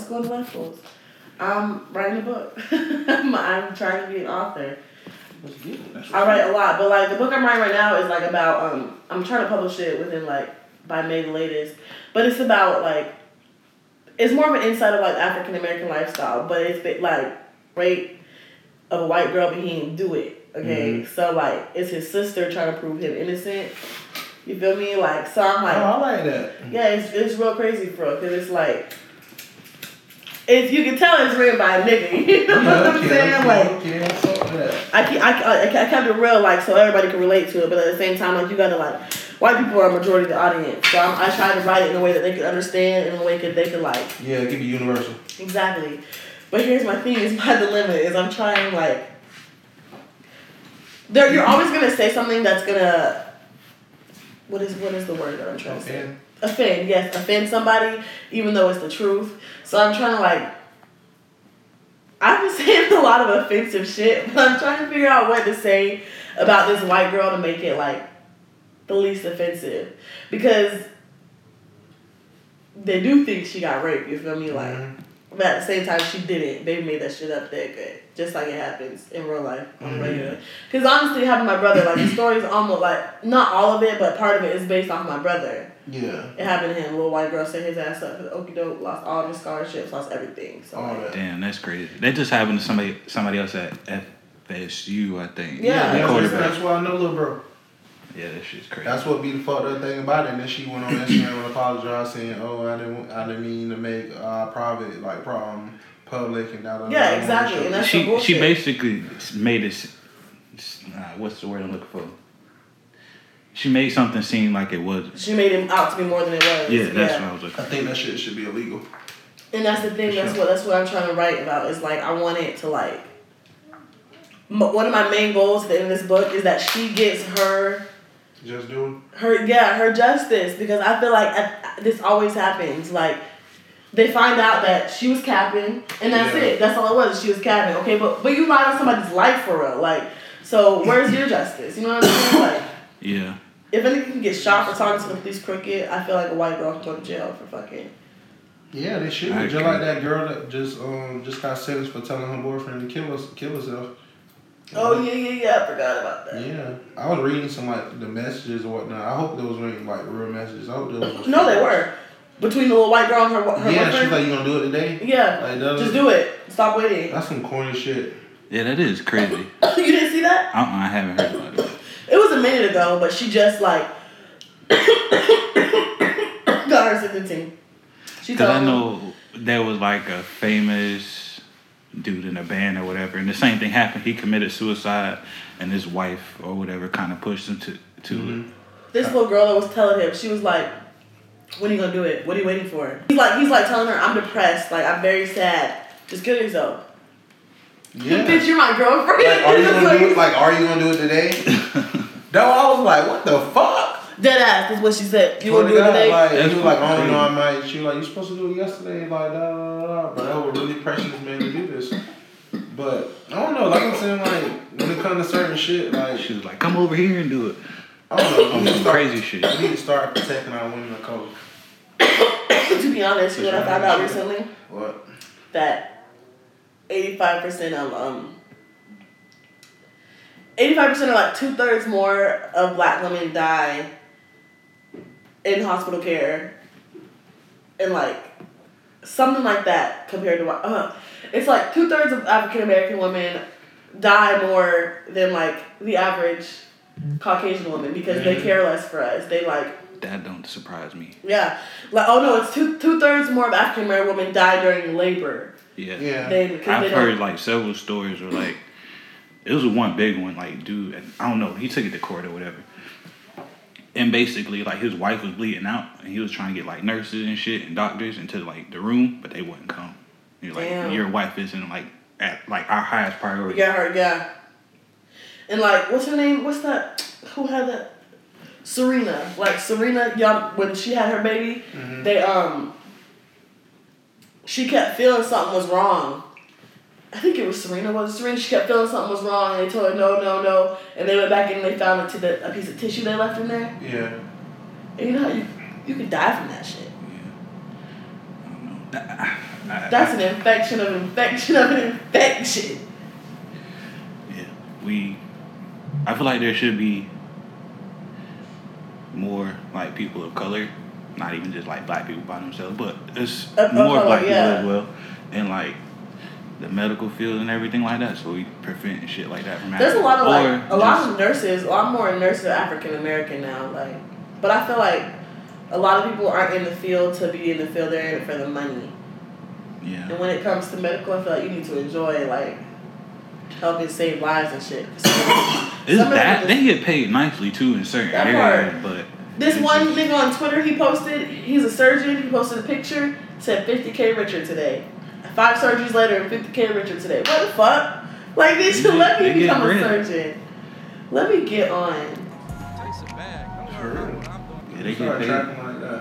Let's go into life. I'm writing a book. I'm, trying to be an author. That's good. That's I write a lot, but like the book I'm writing right now is like about um I'm trying to publish it within like by May the latest, but it's about like it's more of an insight of like African American lifestyle, but it's like rape of a white girl, but he didn't do it. Okay, so like it's his sister trying to prove him innocent. You feel me? Like so I'm Oh, like I like that. yeah, it's it's real crazy for real because it's like. It's, you can tell it's written by a nigga. You know what I'm saying? Like, okay. I, keep, I, I, I kept it real, like, so everybody can relate to it, but at the same time, like, you gotta, like, white people are a majority of the audience. So I'm, I try to write it in a way that they can understand, in a way that they can, like, Yeah, give be universal. exactly. But here's my thing, is my dilemma, is I'm trying, like, there, you're always gonna say something that's gonna, what is, what is the word that I'm trying to say? Offend, yes, offend somebody, even though it's the truth. So I'm trying to like. I've been saying a lot of offensive shit, but I'm trying to figure out what to say about this white girl to make it like the least offensive, because they do think she got raped. You feel me? Like, Mhm. but at the same time, she didn't. They made that shit up that good, just like it happens in real life on Mhm. regular. Because honestly, having my brother, like the story's almost like not all of it, but part of it is based off my brother. Yeah. It happened to him. Little white girl set his ass up for the okey doke, lost all his scholarships, lost everything. So All like, that. Damn, that's crazy. That just happened to somebody somebody else at FSU, I think. Yeah. Yeah, that's, that's why I know little bro. Yeah, that shit's crazy. That's what be the fucked up thing about it. And then she went on Instagram and apologized, saying, "Oh, I didn't, I didn't mean to make uh, private like problem public and da da da." Yeah, exactly, and that's some she she basically made it. Uh, what's the word I'm looking for? She made something seem like it wasn't. she made him out to be more than it was. Yeah, that's what I was like. I think that shit should be illegal. And that's the thing. For That's sure. what that's what I'm trying to write about. Is like I want it to like. m- One of my main goals in this book is that she gets her Just do her yeah her justice because I feel like at, this always happens like they find out that she was capping and that's Yeah. it that's all it was she was capping okay but but you lied on somebody's life for real like so where's your justice you know what I'm saying like Yeah, if anything nigga can get shot for talking to the police crooked I feel like a white girl can go to jail for fucking. Yeah, they should. I Just agree. like that girl that just um just got sentenced for telling her boyfriend to kill us kill herself. oh yeah yeah yeah I forgot about that Yeah, I was reading some like the messages or whatnot. I hope those weren't like real messages. I hope those. was no they were between the little white girl and her her Yeah, she's like, "You gonna do it today?" yeah Like that. just do it stop waiting That's some corny shit. yeah, that is crazy. you didn't see that I, I haven't heard about it. It was a minute ago, but she just like got her sentencing. She Cause told I him- know there was like a famous dude in a band or whatever, and the same thing happened. He committed suicide, and his wife or whatever kind of pushed him to to Mhm. it. this little girl that was telling him, she was like, "When are you gonna do it? What are you waiting for?" He's like, he's like telling her, "I'm depressed. Like I'm very sad. Just kill yourself." Yeah. Bitch, you're my girlfriend. Like, are you gonna do it? Like, are you gonna do it today? no, I was like, what the fuck? Dead ass is what she said. You Swear gonna do it God, today? Like, That's he was like, I fucking don't know, I might. She was like, you supposed to do it yesterday, like, da da da da. But that was really precious, man, to do this. But I don't know, like I'm saying, like when it comes to certain shit, like She was like, "Come over here and do it." I don't know, we On need some start, crazy shit. we need to start protecting our women of color. to be honest, you know what I found out recently What? that eighty five percent of um. 85% or like two thirds more of black women die in hospital care and like something like that compared to what uh, it's like two thirds of African American women die more than like the average Caucasian woman because they care less for us. They like That don't surprise me. yeah like oh no it's two two thirds more of African American women die during labor Yeah. Yeah. than I've heard like several stories where like it was one big one like dude and I don't know he took it to court or whatever and basically like his wife was bleeding out and he was trying to get like nurses and shit and doctors into like the room but they wouldn't come you're like Damn. your wife isn't like at like our highest priority Yeah, her, yeah. And like, what's her name? What's that? Who had that? Serena. Like Serena, y'all, when she had her baby, Mhm. they um. She kept feeling something was wrong. I think it was Serena. Was Serena? She kept feeling something was wrong, and they told her no, no, no. And they went back in and they found a piece of tissue they left in there. Yeah. And you know how you you could die from that shit. I don't know. I- That's an infection of an infection of an infection. Yeah, we. I feel like there should be more like people of color, not even just like black people by themselves, but it's of more color, black people as well, and like the medical field and everything like that. So we prevent shit like that from happening. There's a lot of like a lot of nurses. A lot more nurses are African American now. Like, but I feel like a lot of people aren't in the field to be in the field. They're in it for the money. yeah. And when it comes to medical, I feel like you need to enjoy like helping save lives and shit. Some that they get paid nicely too in certain areas, but This one nigga on Twitter, he posted, he's a surgeon, he posted a picture, said 50k richer today. Five surgeries later, 50k richer today. What the fuck? Like, bitch, They- let me become a bread. surgeon. Let me get on. For real. Yeah, they Start get paid. like that.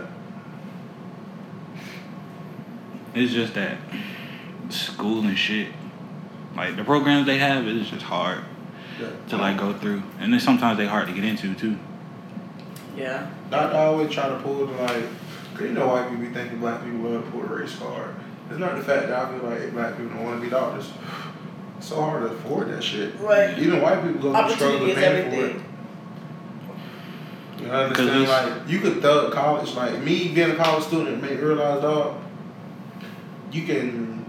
It's just that school and shit, like the programs they have, it's just hard Yeah. to like go through, and then sometimes they hard to get into too. Yeah. Doctor always try to pull the like, cause you know white people be thinking black people love to pull the race card. It's not the fact that I feel like black people don't want to be doctors. It's so hard to afford that shit. Right. Even white people go through struggle to pay for it. everything. You understand? it's- Like you could thug college. Like me being a college student, make me realize, dog. You can,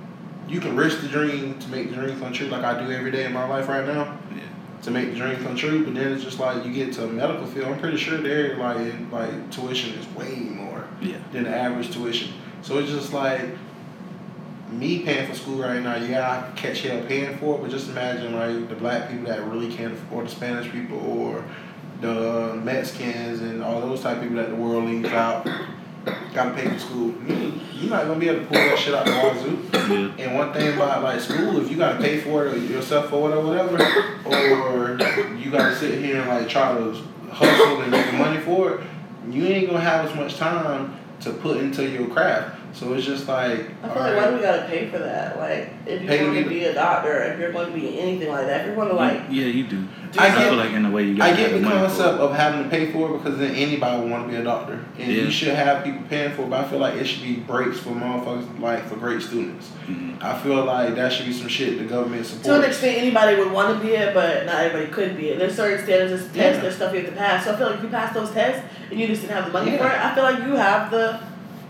you can risk the dream to make the dream come true, like I do every day in my life right now. Yeah. to make the dream come true. But then it's just like you get to a medical field. I'm pretty sure there like like tuition is way more Yeah. than the average tuition. So it's just like me paying for school right now. Yeah, I catch hell paying for it, but just imagine like the black people that really can't afford the Spanish people or the Mexicans and all those type of people that the world leaves out. Gotta pay for school. You, you're not gonna be able to pull that shit out the wazoo. Yeah. And one thing about like school, if you gotta pay for it yourself or whatever, whatever, or you gotta sit here and like try to hustle and make money for it, you ain't gonna have as much time to put into your craft. So it's just like, I feel like alright, why do we gotta pay for that? Like, if you're to going to be- be a doctor, if you're going to be anything like that, if you're going to like, yeah, you do. do I I, get- feel like in a way you I get the money concept of having to pay for it because then anybody would want to be a doctor, and Yeah. you should have people paying for it. But I feel like it should be breaks for motherfuckers, like for great students. Mhm. I feel like that should be some shit the government supports. to an extent, anybody would want to be it, but not everybody could be it. There's certain standards, there's tests, Yeah. there's stuff you have to pass. So I feel like if you pass those tests and you just didn't have the money Yeah. for it, I feel like you have the.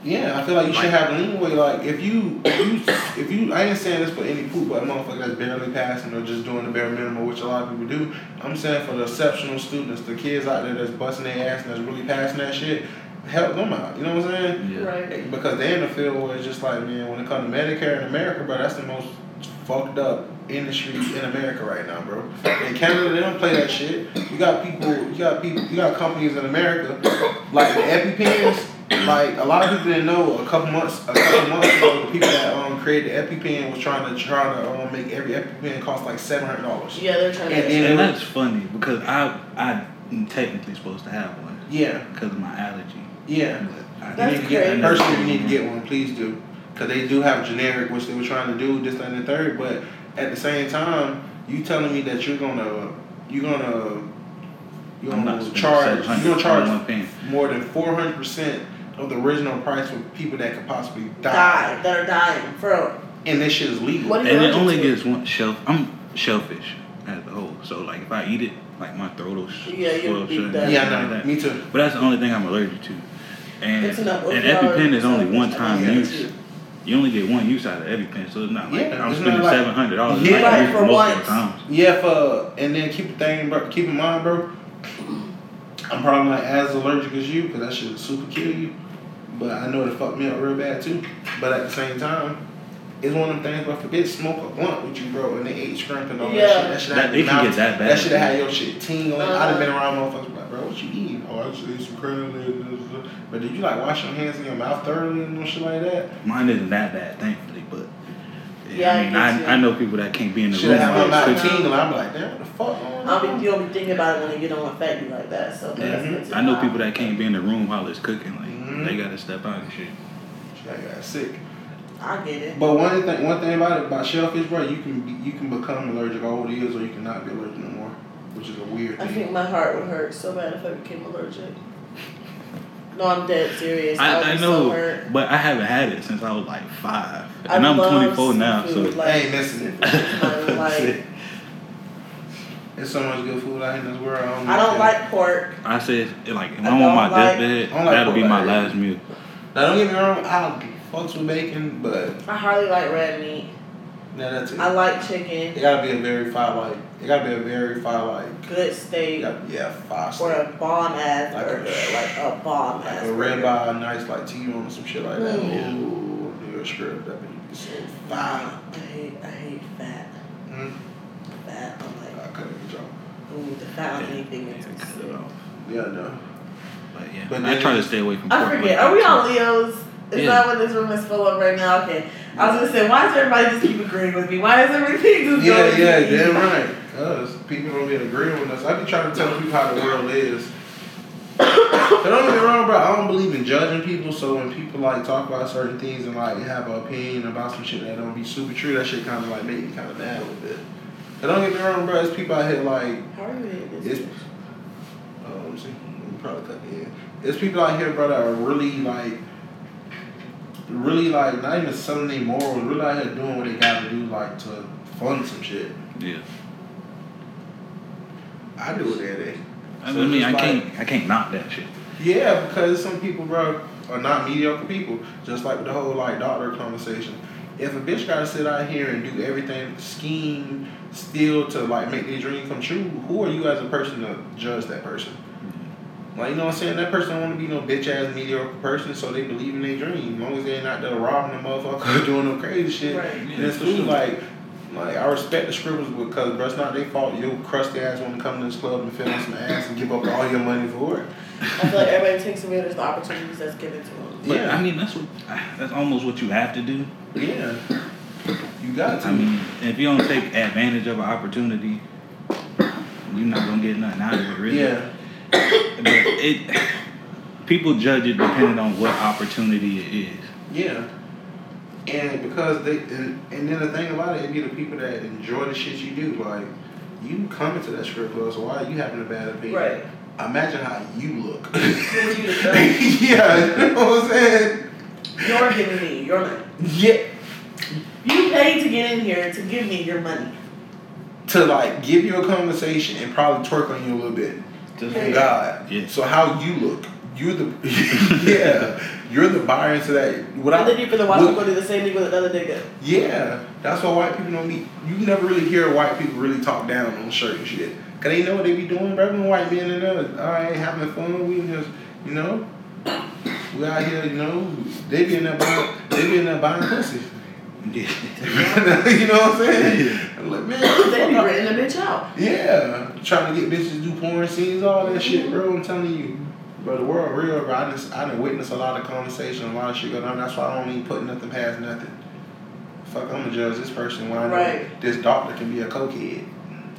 Yeah, I feel like you should Like- have leeway. Like if you, if you, if you, I ain't saying this for any poop, but a motherfucker that's barely passing or just doing the bare minimum, which a lot of people do. I'm saying for the exceptional students, the kids out there that's busting their ass and that's really passing that shit, help them out. You know what I'm saying? Yeah. Right. Eh, because they're in the field where it's just like, man, when it comes to Medicare in America, bro, that's the most fucked up industry in America right now, bro. In Canada, they don't play that shit. You got people, you got people, you got companies in America, like the EpiPens. Like a lot of people didn't know a couple months, a couple months ago, the people that um created the EpiPen was trying to try to um, make every EpiPen cost like seven hundred dollars. Yeah, they're trying to. And then- And that's funny because I I'm technically supposed to have one Yeah, because of my allergy. yeah. But I, That's need to get crazy. personally. You need to get one. Please do, because they do have generic, which they were trying to do this, that, and the third. But at the same time, you telling me that you're gonna, you're gonna, you're I'm not gonna charge, you're gonna charge on one pen. more than four hundred percent of the original price for people that could possibly die, die that are dying for and this shit is legal. What And it only to? gets one shell. I'm shellfish as a whole. So like if I eat it, like my throat will sh- Yeah, you'll swell be shut. done. and yeah, shit like that. Me too. But that's the only thing I'm allergic to. And It's enough an opioids, EpiPen is only one time use. You only get one use out of EpiPen, so it's not like Yeah, I'm spending like- seven hundred dollars. Yeah. Right, like for multiple once. times. Yeah, for and then keep the thing, bro. Keep in mind, bro. I'm probably not as allergic as you, cause that shit super kill you. But I know it fucked me up real bad too. But at the same time, it's one of them things. But forget smoke a blunt with you, bro, and they ate strength and all Yeah. that shit. That shit That- it can get that bad. That should have had your shit tingling. I'd have been Uh-huh. around motherfuckers like, bro, what you eating? Oh, I just ate some crab legs. But did you like wash your hands in your mouth thoroughly and no shit like that? Mine isn't that bad, thankfully, but Yeah, I I mean, get you. I, I know people that can't be in the Should room have while my it's cooking. tingling. I'm like, damn, what the fuck? I'll on? be you'll be thinking about it when it get on affect you like that. So that's Mhm. I know people that can't be in the room while it's cooking. Like Mhm. they gotta step out and shit. Shit, I got sick. I get it. But one thing, one thing about it about shellfish, bro, you can be, you can become allergic all the years, or you cannot be allergic no more, which is a weird I thing. think my heart would hurt so bad if I became allergic. No, I'm dead serious. I, I, I know, so hurt. but I haven't had it since I was like five, I and I'm love 24 now. So seafood, I like, ain't missing it. seafood is my, like, There's so much good food out in this world. I don't, I don't like pork. I said, like, if I I'm on my like- deathbed, like that'll be my last meal. Now don't get me wrong, I fucks with bacon, but I hardly like red meat. yeah, that's it. I like chicken. It gotta be a very fine like. It gotta be a very fine like. good steak, got, yeah, five or a bomb ass Like a- like a bomb Like ass a burger. ribeye, nice like T-bone or some shit like that. Mm. Ooh, do a strip. That be so fine. I hate, I hate fat. Mm. Fat, I'm like, I couldn't even ooh, the fat on Yeah, anything yeah, is cut it off. Yeah, no. But yeah, But I then- try to stay away from. I pork forget. Are we that, on. Leo's? Is Yeah. that what this room is full of right now? Okay. I was gonna say, why does everybody just keep agreeing with me? Why is everything just Yeah, going yeah, to me? damn right. Cause people don't be agreeing with us. I be trying to tell people how the world is. But don't get me wrong, bro. I don't believe in judging people. So when people like talk about certain things and like have an opinion about some shit that don't be super true, that shit kind of like make me kind of mad a little bit. But don't get me wrong, bro. There's people out here like How are you hitting It's, this? oh, let me see. Probably cut it in. There's people out here, bro, that are really like, really like, not even selling their morals, really out here doing what they gotta do, like to fund some shit. Yeah, I do it every day. I So mean, I like- can't, I can't knock that shit. Yeah, because some people, bro, are not mediocre people. Just like the whole like doctor conversation. If a bitch gotta sit out here and do everything, scheme, steal to like make their dream come true, who are you as a person to judge that person? Like you know what I'm saying? That person don't want to be no bitch ass mediocre person, so they believe in their dream. As long as they ain't not there robbing the motherfucker, doing no crazy shit, Right. then it's cool. Like, like I respect the scribbles because, bro, it's not their fault. Your crusty ass want to come to this club and fill in some ass and give up all your money for it. I feel like everybody takes advantage of the opportunities that's given to them. But Yeah. I mean, that's what, that's almost what you have to do. Yeah, you got to. I mean, if you don't take advantage of an opportunity, you're not gonna get nothing out of it, really. yeah, But it, people judge it depending on what opportunity it is. yeah. And because they, and, and then the thing about it, it be the people that enjoy the shit you do. Like, you coming to that strip club, so why are you having a bad opinion? Right. Imagine how you look. Who are you to judge? yeah, you know what I'm saying? You're giving me your money. Yeah. You paid to get in here to give me your money. To like give you a conversation and probably twerk on you a little bit. Just Yeah. God. Yeah. So how you look? You're the yeah. You're the buyer into that. Without, and then you for the watch with- people do the same thing with another nigga. Yeah, that's why white people don't be. You never really hear white people really talk down on certain shit. Cause they know what they be doing. Bro, When white men in there, all right, having fun. We just, you know, we out here, you know, they be in there buying, they be in there buying pussy. yeah. you know what I'm saying? I'm like, man, what the They be fuck? renting a bitch out. Yeah, trying to get bitches to do porn scenes, all that shit, bro. I'm telling you, bro, the world real, bro. I just, I done witnessed a lot of conversation, a lot of shit going on. That's why I don't even put nothing past nothing. Fuck, I'm gonna judge this person when I know Right. this doctor can be a cokehead.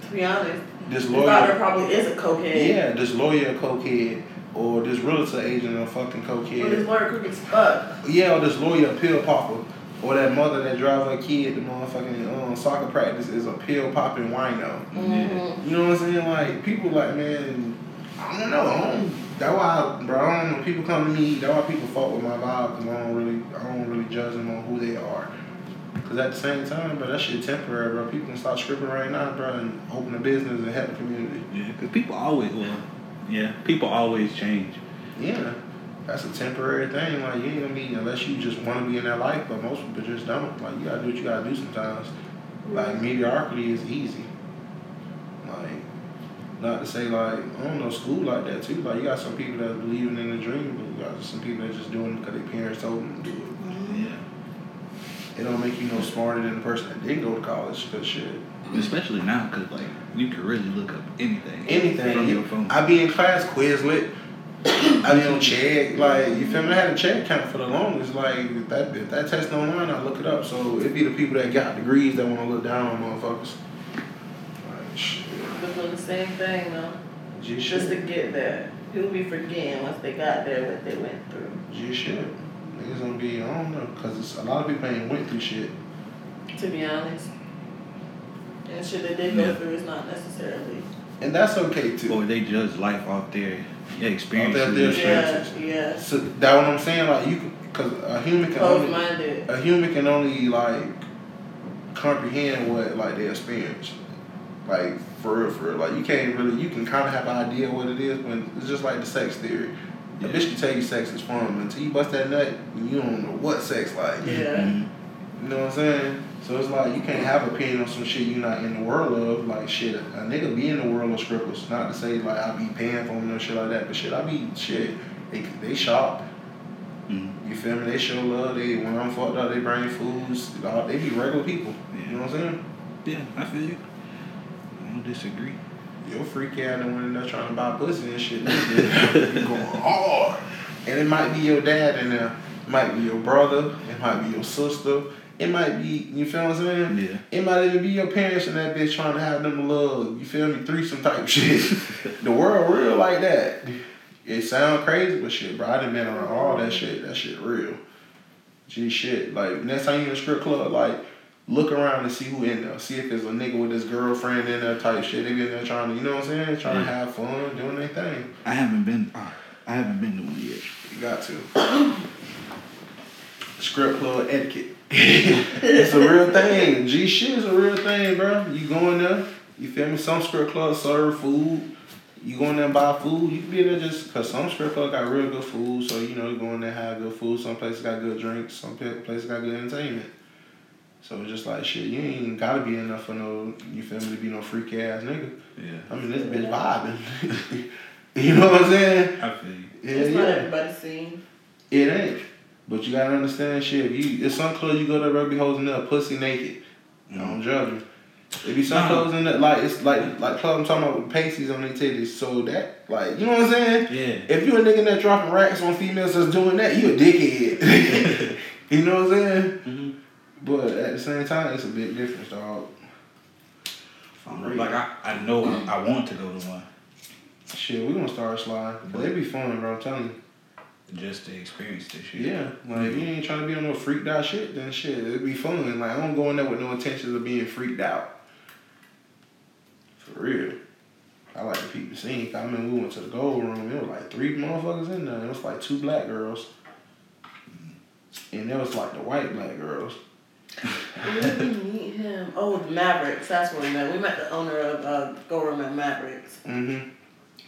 To be honest, This lawyer, probably is a cokehead. yeah, this lawyer a cokehead, or this realtor agent a fucking But his cokehead. lawyer crooked as fuck. Yeah, or this lawyer a pill popper, or that mother that drive her kid to motherfucking um, soccer practice is a pill popping wino. Mm-hmm. You know what I'm saying? Like people like man, I don't know. I don't, that's why, bro. I don't know. People come to me. That's why people fuck with my vibe because I don't really, I don't really judge them on who they are. Cause at the same time, bro, that shit temporary, bro. People can start scripting right now, bro, and open a business and help the community. Yeah, because people always, well, yeah, people always change. Yeah, that's a temporary thing. Like you ain't gonna be unless you just want to be in that life, but most people just don't. Like you gotta do what you gotta do sometimes. Like mediocrity is easy. Like not to say like I don't know school like that too. Like you got some people that believing in the dream, but you got some people that just doing it because their parents told them to do it. Mm-hmm. Yeah. It don't make you no smarter than the person that didn't go to college. Cause shit, Especially now, because, like, you can really look up anything. anything. From your phone. I be in class Quizlet. I be on check, like you feel me? I had a check count for the longest. Like if that if that test online, I look it up. So it be the people that got degrees that want to look down on motherfuckers. Like shit, They're doing the same thing though. G Just to get there. People be forgetting once they got there what they went through. G shit. Niggas gonna be I don't know because a lot of people ain't went through shit. To be honest. And shit that they did go Yeah. through is not necessarily and that's okay too. Or they judge life off their yeah, experiences. Off their experiences. Yeah, yeah. So that what I'm saying, like you, because a human can Closed only a human can only like comprehend what like they experience. Like for real, for real. Like you can't really, you can kind of have an idea what it is, but it's just like the sex theory. A bitch can tell you sex is fun, but until you bust that nut, you don't know what sex like. Yeah. Mhm. You know what I'm saying? So it's like you can't have a opinion on some shit you're not in the world of. Like shit, a nigga be in the world of strippers. Not to say like I be paying for them and shit like that, but shit, I be shit. They they shop. Mhm. You feel me? They show love. They when I'm fucked up, they bring foods. They be regular people. You know what I'm saying? Yeah, I feel you. Don't disagree. Your freak ass the one there trying to buy pussy and shit. you going hard. And it might be your dad in there. It might be your brother. It might be your sister. It might be, you feel what I'm saying? Yeah. It might even be your parents and that bitch trying to have them love, you feel me, threesome type shit. the world real like that. It sound crazy, but shit, bro, I done been around all that shit. That shit real. Gee, shit. Like, next time you in a strip club, like, look around and see who in there. See if there's a nigga with his girlfriend in there type shit. They be in there trying to, you know what I'm saying? Trying to have fun, doing their thing. I haven't been. Uh, I haven't been to one yet. You got to. Script club etiquette. it's a real thing. G shit is a real thing, bro. You go in there, you feel me? Some script clubs serve food. You go in there and buy food. You can be there just because some strip club got real good food. So, you know, you go in there have good food. Some places got good drinks. Some places got good entertainment. So it's just like shit. You ain't gotta be enough for no, you feel me, to be no freak ass nigga. Yeah. I mean, this bitch vibing. you know what I'm saying? I feel you. Yeah, it's yeah. not everybody's scene. It ain't. But you gotta understand shit. If you it's some clubs you go to rugby hoes in there pussy naked. I don't judge you. There be some Nah. clubs in there like it's like like club I'm talking about with pasties on their titties. So that like you know what I'm saying? Yeah. If you a nigga that dropping racks on females that's doing that, you a dickhead. you know what I'm saying? Mhm. But at the same time, it's a big difference, dog. Like I, I know I, want to go to one. Shit, we gonna start sliding. But it'd be fun, bro. I'm telling you. Just to experience this shit. Yeah, like if you ain't trying to be on no freaked out shit, then shit, it'd be fun. Like I don't go in there with no intentions of being freaked out. For real. I like to peep the scene. I mean, we went to the gold room. It was like three motherfuckers in there. It was like two black girls, and it was like the white black girls. Where did we meet him? Oh, the Mavericks. That's where we met. We met the owner of uh, Gold Room at Mavericks. Mm-hmm.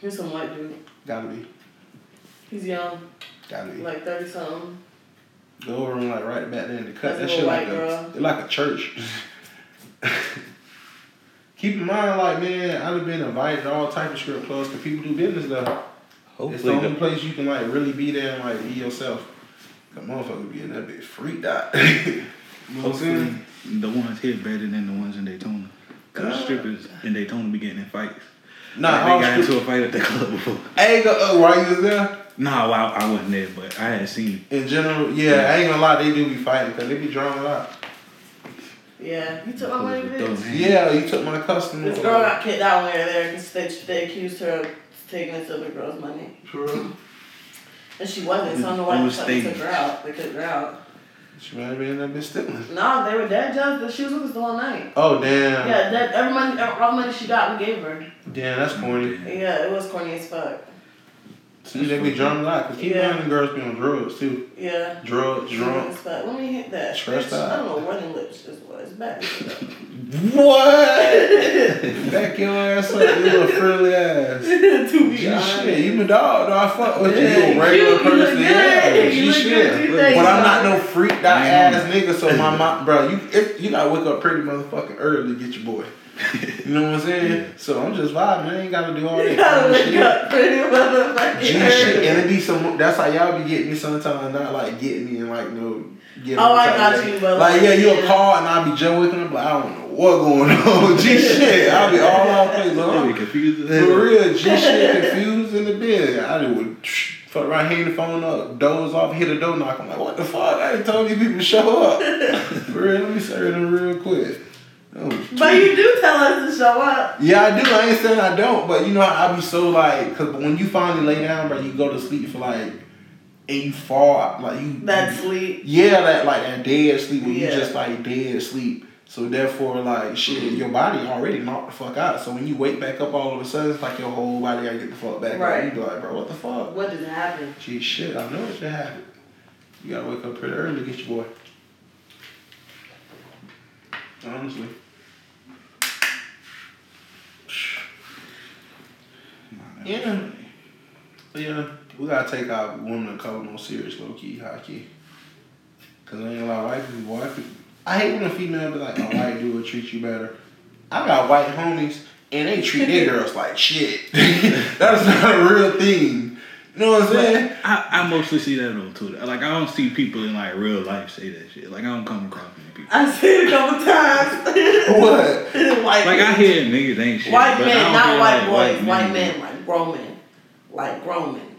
He's some white dude. Gotta be. He's young, Gotta be. like thirty something. Gold room like right back there in the cut. That's That a shit little like white a girl. it like a church. Keep in mind, like man, I'd have been invited to all type of strip clubs because people do business there. it's the only the, place you can like really be there and like be yourself. Cause motherfucker be in that bitch freaked out. you know what I'm hopefully the ones here better than the ones in Daytona. Cause God. strippers in Daytona be getting in fights. Nah, like, all they got strip- into a fight at the club before. I ain't gonna uh, while you was there. Nah, well, I, I wasn't there, but I had seen it. In general, yeah, I ain't gonna lie, they do be fighting because they be drawing a lot. Yeah, you took my money, bitch. Yeah, you took my customer. This girl got kicked out when we were there because they, they accused her of taking this other girl's money. True. And she wasn't, so I don't know why On they fucking stage. took her out. They took her out. She might be in that bitch stealing. No, they were dead judges. She was with us the whole night. Oh damn. Yeah, that every money, all money she got, we gave her. Damn, that's corny. Yeah, it was corny as fuck. See, they be drunk a lot. Cause keep Yeah. girls be on drugs too. Yeah. Drugs, drunk. fuck. Let me hit that. Stressed out. I don't know where them lips just was. Back. What? Back your ass up, you little friendly ass. to be G honest. shit, you my dog, though. I fuck with you. Yeah, You a regular you- you person, look yeah. You look shit. But I'm not no freaked out ass nigga. So my mom, bro, you if, you gotta wake up pretty motherfucking early to get your boy. You know what I'm saying? So I'm just vibing. I ain't gotta do all that. You gotta kind wake up pretty motherfucking G shit, and it be some. That's how y'all be getting me sometimes. Not like getting me and like no. Get Oh, me I got you, way. but like like, yeah, you a yeah. call and I'll be Joe waking up like I don't know what going on. G shit, I'll be all out place. They Like, be confused for real, G shit confused in the bed. I just would fuck around, hang the phone up, doze off, hit a door knock. I'm like, what the fuck? I ain't told these people to show up. for real, let me serve them real quick. Oh, But you do tell us to show up. yeah, I do. I ain't saying I don't, but you know, I be so like, cause when you finally lay down, bro, you go to sleep for like, and you fall, like you. That sleep. Yeah, that like that dead sleep when Yeah. you just like dead sleep. So therefore, like shit, your body already knocked the fuck out. So when you wake back up all of a sudden, it's like your whole body gotta get the fuck back Right. up. You be like, bro, what the fuck? What just happen? Gee, shit, I know it should happen. You gotta wake up pretty early to get your boy. Honestly. Nah, that was Yeah. Yeah, we gotta take our women and color more serious, low key, high key. Cause I ain't a lot of white people. White people. I hate when a female be like, "A white dude will treat you better." I got white homies and they treat their girls like shit. That's not a real thing. You know what I'm saying? I, I mostly see that on Twitter. Like I don't see people in like real life say that shit. Like I don't come across many people. I said it a couple times. What? white Like I hear niggas ain't shit. white but men, don't white like, boys, white men, like grown men, like grown men.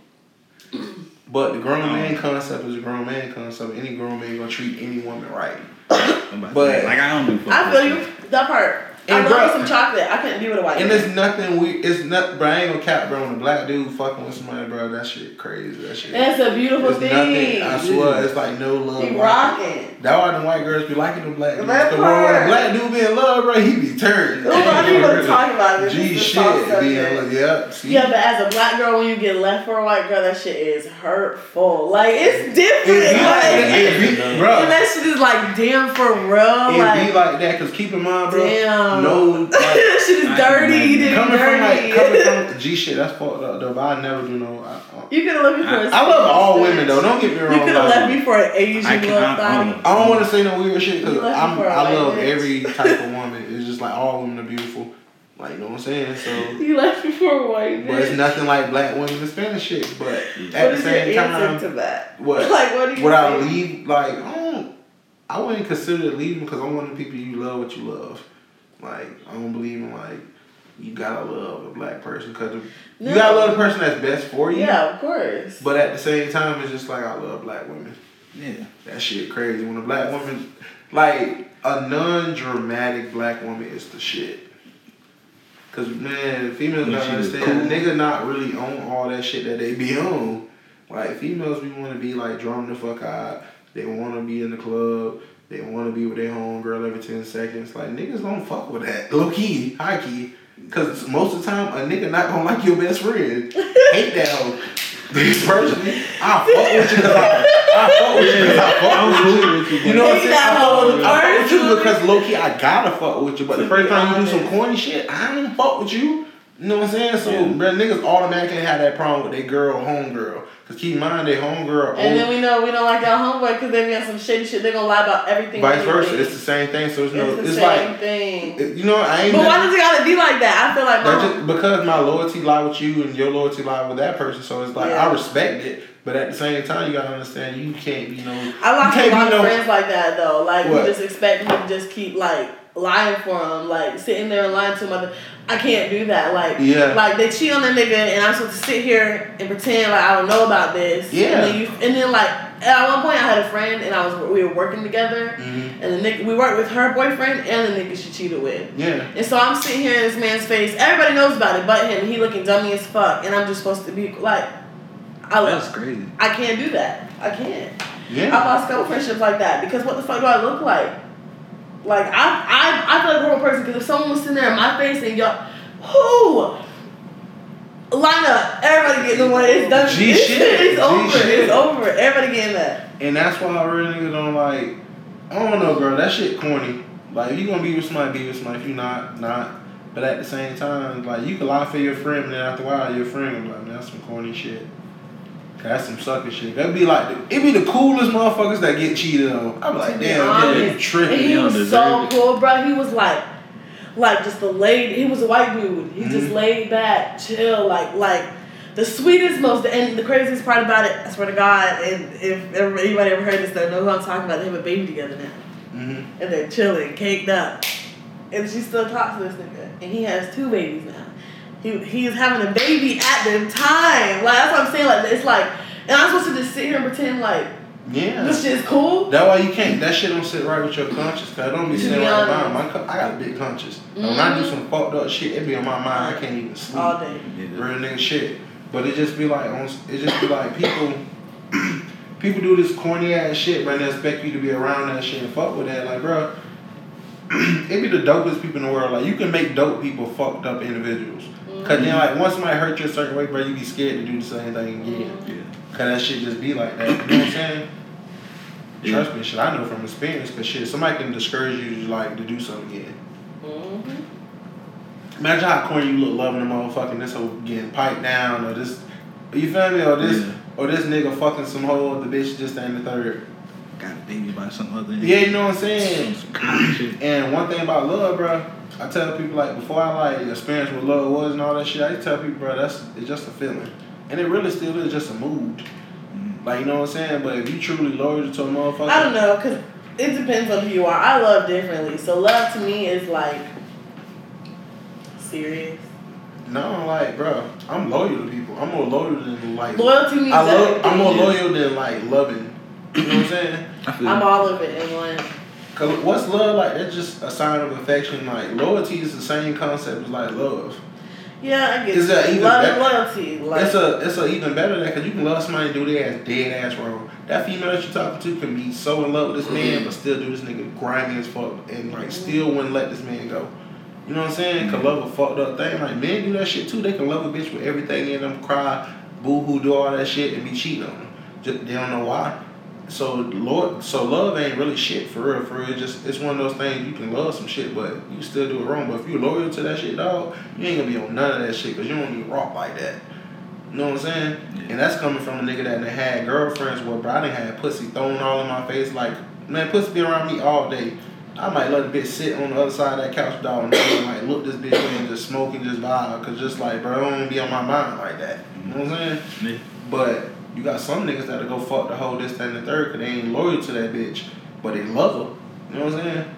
But the grown man concept is a grown man concept. Any grown man gonna treat any woman right. I'm about to But- like I don't do. I feel you. That part. I And me bruh- some chocolate. I couldn't be with a white And man. there's nothing we. It's not. Bro, I ain't gonna cap, bro. When a black dude fucking with somebody, bro, that shit crazy. That shit. That's a beautiful It's thing. nothing. I swear, it's like no love. He rocking. That why the white girls be liking the black dudes. That The one black dude be in love, bro, he be turned. Lot of people are talking about this. Is shit, soft be in subject. See? Yeah, but as a black girl, when you get left for a white girl, that shit is hurtful. Like it's different. It like like. It be, and that shit is like damn for real. It like be like that because keep in mind, bro. damn. No, oh. like, that shit is I dirty. can It is coming from like coming from G shit, that's fucked up though. But I never do no. I, I, you could have left me for a I love all bitch. women though. Don't get me wrong. You could have left me for an Asian I can- little I- I don't thotty. know. I don't want to say no weird shit because You left me I'm for a I white love bitch. every type of woman. It's just like all women are beautiful. Like you know what I'm saying. So, You left me for a white man. but it's nothing like black women and Spanish shit. But mm. What at the is same answer time, to that? what? Like what do you would I leave? Like I don't. I wouldn't consider leaving because I'm one of the people you love what you love. Like I don't believe in like you gotta love a black person because No. you gotta love the person that's best for you. Yeah, of course. But at the same time, it's just like I love black women. Yeah. That shit crazy. When a black woman, like a non-dramatic black woman, is the shit. Cause man, females When gotta she was understand, cool. nigga not really on all that shit that they be on. Like females, we want to be like drum the fuck out. They want to be in the club. They want to be with their homegirl every ten seconds. Like niggas don't fuck with that. Low key, high key. Cause most of the time, a nigga not gonna like your best friend. Hate that hoe. Personally, I fuck with you because I, I fuck with you because I fuck I'm with you. you. You know what I'm saying? that I fuck hoe with, I fuck with you because low key I gotta fuck with you. But the first time you do some corny shit, I don't fuck with you. You know what I'm saying? So, Yeah. bruh, niggas automatically have that problem with their girl, homegirl. Cause keep in mind, their homegirl, And then we know we don't like our homeboy because they be on some shady shit. They're gonna lie about everything. vice versa. It's the same thing. So it's, no, It's the it's same like, thing. it- you know, I ain't. But why does it gotta be like that? I feel like That's my just because my loyalty lie with you and your loyalty lie with that person. So it's like Yeah. I respect it, but at the same time, you gotta understand you can't be no. I like you a lot of no. friends like that though. Like What? you just expect me to just keep like lying for them, like sitting there and lying to them. I can't do that. Like Yeah. like they cheat on that nigga, and I'm supposed to sit here and pretend like I don't know about this. Yeah. And then you and then like at one point I had a friend and I was we were working together, mm-hmm. and the nigga we worked with her boyfriend and the nigga she cheated with. Yeah. And so I'm sitting here in this man's face. Everybody knows about it, but him. He looking dummy as fuck, and I'm just supposed to be like, I That's crazy. I can't do that. I can't. Yeah. I lost a couple friendships like that because what the fuck do I look like? Like I I I feel like a horrible person because if someone was sitting there in my face and y'all, who? Line up, everybody getting the one. It's done. G it's, shit. It's over. shit. It's over. Everybody getting that. And that's why I really don't like. I don't know, girl. That shit corny. Like, if you gonna be with somebody, be with somebody. If you not, not. But at the same time, like, you can lie for your friend, and then after a while, your friend gonna be like, man, that's some corny shit. That's some sucker shit. That'd be like, the, it be the coolest motherfuckers that get cheated on. I'm like, To be damn, yeah, honest. they And tripping. he You was so it. cool, bro. He was like, like just the laid. He was a white dude. He just Mhm. laid back, chill, like like the sweetest, most and the craziest part about it. I swear to God, and if anybody ever heard this, they know who I'm talking about. They have a baby together now, Mm-hmm. and they're chilling, caked up, and she still talks to this nigga, and he has two babies now. He he's having a baby at the time. Like that's what I'm saying. Like it's like, and I'm supposed to just sit here and pretend like Yeah. this shit's cool. That's why you can't. That shit don't sit right with your conscience. Cause it don't be sitting right with My, co- I got a big conscience. And When I do mm-hmm. some fucked up shit, it be on my mind. I can't even sleep. All day. Yeah. real nigga shit. But it just be like on it just be like people people do this corny ass shit, but they expect you to be around that shit and fuck with that. Like, bro, it be the dopest people in the world. Like you can make dope people fucked up individuals. Cause then like once somebody hurt you a certain way, bro, you be scared to do the same thing again. Yeah. Cause that shit just be like that. You know what I'm saying? Yeah. Trust me, shit. I know from experience. Cause shit, somebody can discourage you to like to do something again. Mm-hmm. Imagine how corny you look loving the motherfucking this hoe getting piped down or this. You feel me? Or this Yeah. or this nigga fucking some hoe the bitch just ain't the third. Got a baby by some other. Yeah, you know what I'm saying. Some kind of shit. And one thing about love, bro, I tell people like before I like experience what love was and all that shit, I used to tell people, bro, that's it's just a feeling, and it really still is just a mood. Mhm. Like you know what I'm saying. But if you truly loyal to a motherfucker, I don't know, cause it depends on who you are. I love differently. So love to me is like serious. No, like, bro, I'm loyal to people. I'm more loyal than like. Loyalty means I love, I'm more loyal than like loving. You know what I'm saying? I'm all of it in one. Cause what's love like? That's just a sign of affection. Like loyalty is the same concept as like love. Yeah, I get Is that it. even love and better? loyalty. Like it's a it's a even better than because you can love somebody and do their ass dead ass wrong. That female that you're talking to can be so in love with this man, mm-hmm. but still do this nigga grimy as fuck and like mm-hmm. still wouldn't let this man go. You know what I'm saying? Cause mm-hmm. love a fucked up thing. Like men do that shit too. They can love a bitch with everything in them, cry, boo hoo, do all that shit and be cheating on them. Just, they don't know why. So Lord, so love ain't really shit for real. For real, It's just it's one of those things you can love some shit, but you still do it wrong. But if you loyal to that shit, dog, you ain't gonna be on none of that shit because you don't even rock like that. You know what I'm saying? Yeah. And that's coming from a nigga that had girlfriends where bro, I done had pussy thrown all in my face. Like, man, pussy be around me all day. I might let the bitch sit on the other side of that couch, dog, and I might look this bitch and just smoke and just vibe. Cause just like, bro, I don't wanna be on my mind like that. You know what I'm saying? Yeah. But you got some niggas that'll go fuck the whole this, that, and the third because they ain't loyal to that bitch, but they love her. You know what I'm saying?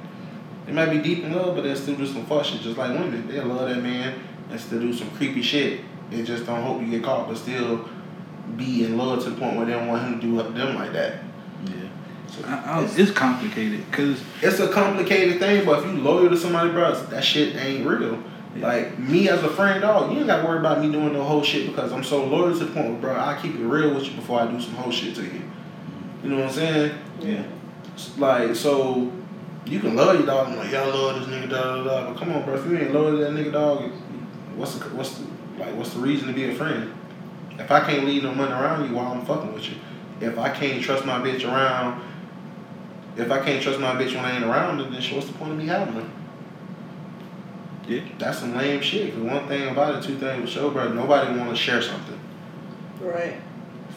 They might be deep in love, but they'll still do some fuck shit just like women. They love that man and still do some creepy shit. They just don't hope you get caught, but still be in love to the point where they don't want him to do up them like that. Yeah. So I, I, it's complicated because it's a complicated thing, but if you loyal to somebody, bro, that shit ain't real. Yeah. Like me as a friend, dog, you ain't got to worry about me doing no whole shit because I'm so loyal to the point where, bro, I keep it real with you before I do some whole shit to you. You know what I'm saying? Yeah. Like, so you can love your dog. I'm like, y'all love this nigga, da da da. But come on, bro, if you ain't loyal to that nigga, dog, what's the what's the like what's the reason to be a friend? If I can't leave no money around you while I'm fucking with you, if I can't trust my bitch around, if I can't trust my bitch when I ain't around, then what's the point of me having her? Yeah, That's some lame shit. Cause one thing about it, two things with show, bro, nobody want to share something. Right.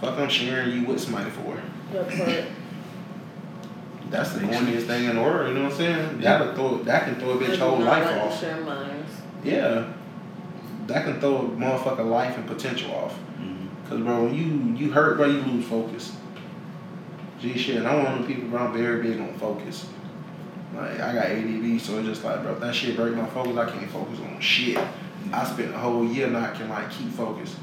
Fuck, I'm sharing you with somebody for. That part. That's the Makes corniest thing in the world. You know what I'm saying? Yeah. That'll throw that can throw a bitch whole life like off. share minds. Yeah. That can throw a motherfucker life and potential off. Mhm. Cause bro, when you you hurt, bro, you lose focus. G shit, and I'm one of the people, bro. I'm very big on focus. Like I got ADD, so it's just like, bro, that shit break my focus, I can't focus on shit. I spent a whole year not can like keep focus.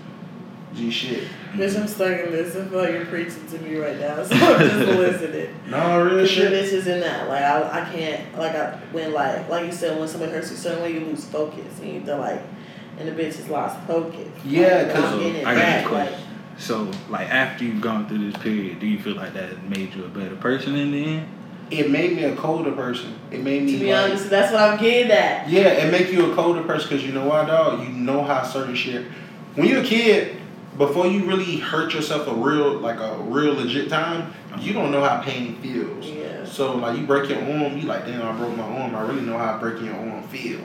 G shit. Bitch, I'm stuck in this. I feel like you're preaching to me right now, so I'm just listening. No real Cause your shit. bitch is in that. Like I, I can't. Like I when like like you said when somebody hurts you a certain way, you lose focus, and you feel like, and the bitch has lost focus. Yeah, Like, 'cause I'm getting it I got back. a Like question. So, like after you've gone through this period, do you feel like that made you a better person in the end? It made me a colder person. It made me to be like, honest, that's what I'm getting at. Yeah, it make you a colder person because you know why, dog? You know how certain shit. When you're a kid, before you really hurt yourself a real, like a real legit time, you don't know how pain feels. Yeah. So like you break your arm, you like, damn, I broke my arm. I really know how breaking your arm feel.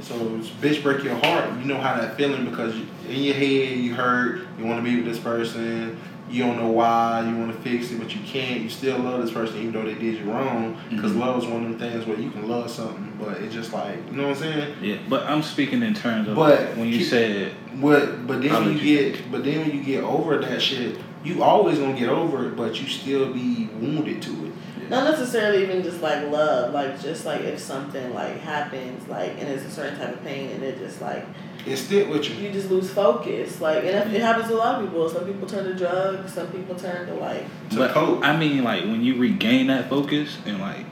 So bitch break your heart, you know how that feeling because in your head you hurt, you want to be with this person, you don't know why, you want to fix it, but you can't. You still love this person even though they did you wrong. Because Mhm. love is one of them things where you can love something, but it's just like you know what I'm saying. Yeah, but I'm speaking in terms of But when you keep- said But but then I'll when let you you get but then when you get over that shit, you always gonna get over it, but you still be wounded to it. Not necessarily even just like love, like just like if something like happens, like and it's a certain type of pain, and it just like It stick with you. you just lose focus. Like and it, it happens to a lot of people. Some people turn to drugs. Some people turn to like To but cope. I mean, like when you regain that focus and like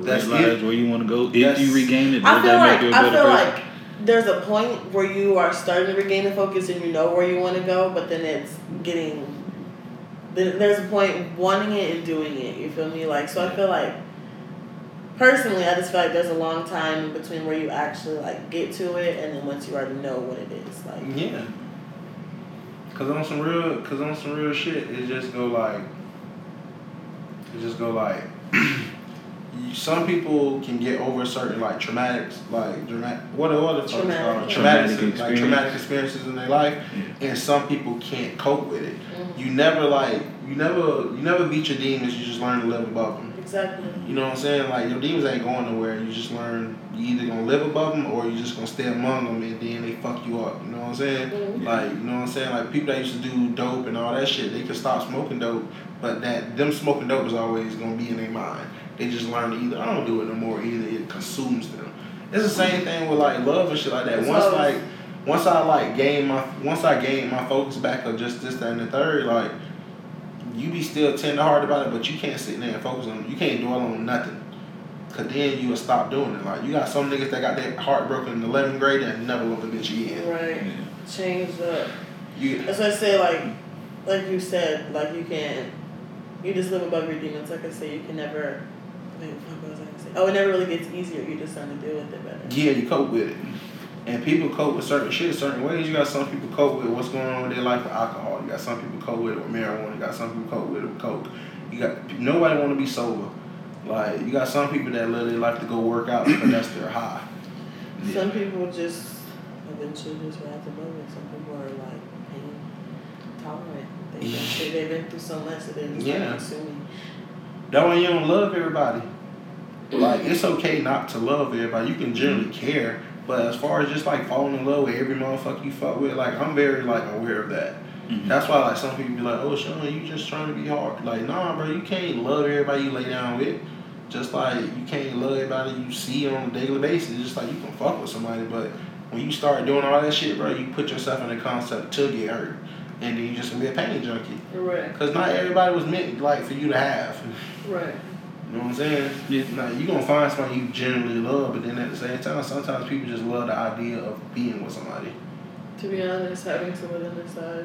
That's realize it. where you want to go, if That's- you regain it, does I feel that like make you a I better I feel person? like there's a point where you are starting to regain the focus and you know where you want to go, but then it's getting. Then there's a point wanting it and doing it. You feel me? Like so, I feel like personally, I just feel like there's a long time in between where you actually like get to it, and then once you already know what it is, like Yeah. Cause on some real, cause on some real shit, it just go like, it just go like, some people can get over certain like traumatics, like dramatic, what are what are the fuck Traumatic. Traumatic Traumatic, like traumatic experiences in their life, Yeah. and some people can't cope with it. Mhm. You never like, you never, you never beat your demons. You just learn to live above them. Exactly. You know what I'm saying? Like your demons ain't going nowhere. You just learn you either gonna live above them or you just gonna stay among them and then they fuck you up. You know what I'm saying? Mhm. Like you know what I'm saying? Like people that used to do dope and all that shit, they could stop smoking dope, but that them smoking dope is always gonna be in their mind. They just learn to either I don't do it no more. Either it consumes them. It's the same thing with like love and shit like that. It's Once always- like once I like gain my once I gain my focus back of just this that and the third like you be still tender hearted about it, but you can't sit there and focus on. You can't dwell on nothing, cause then you will stop doing it. Like you got some niggas that got their heart broken in eleventh grade and never love a bitch again. Right. Yeah. Change up. You As I say like, like you said, like you can't. you just live above your demons. Like I say, you can never. Wait, what was I gonna say? Oh, it never really gets easier. You just learn to deal with it better. yeah, you cope with it. And people cope with certain shit certain ways. You got some people cope with what's going on with their life with alcohol. You got some people cope with it with marijuana. You got some people cope with it with coke. You got nobody want to be sober. Like you got some people that literally like to go work out because that's their high. Some people just eventually just rise above it. Some people are like pain tolerant. Shit, they've been through so much that they're just Yeah. consuming. That way you don't love everybody. Like it's okay not to love everybody. You can generally care, but as far as just like falling in love with every motherfucker you fuck with, like I'm very like aware of that. Mhm. That's why like some people be like, "Oh, Sean, you just trying to be hard." Like, nah, bro, you can't love everybody you lay down with. Just like you can't love everybody you see on a daily basis. Just like you can fuck with somebody, but when you start doing all that shit, bro, you put yourself in the concept to get hurt, and then you just gonna be a pain junkie. Right. Cause not everybody was meant like for you to have. Right. You know what I'm saying? Yeah. Now you gonna find somebody you genuinely love, but then at the same time, sometimes people just love the idea of being with somebody. To be honest, having someone on their side,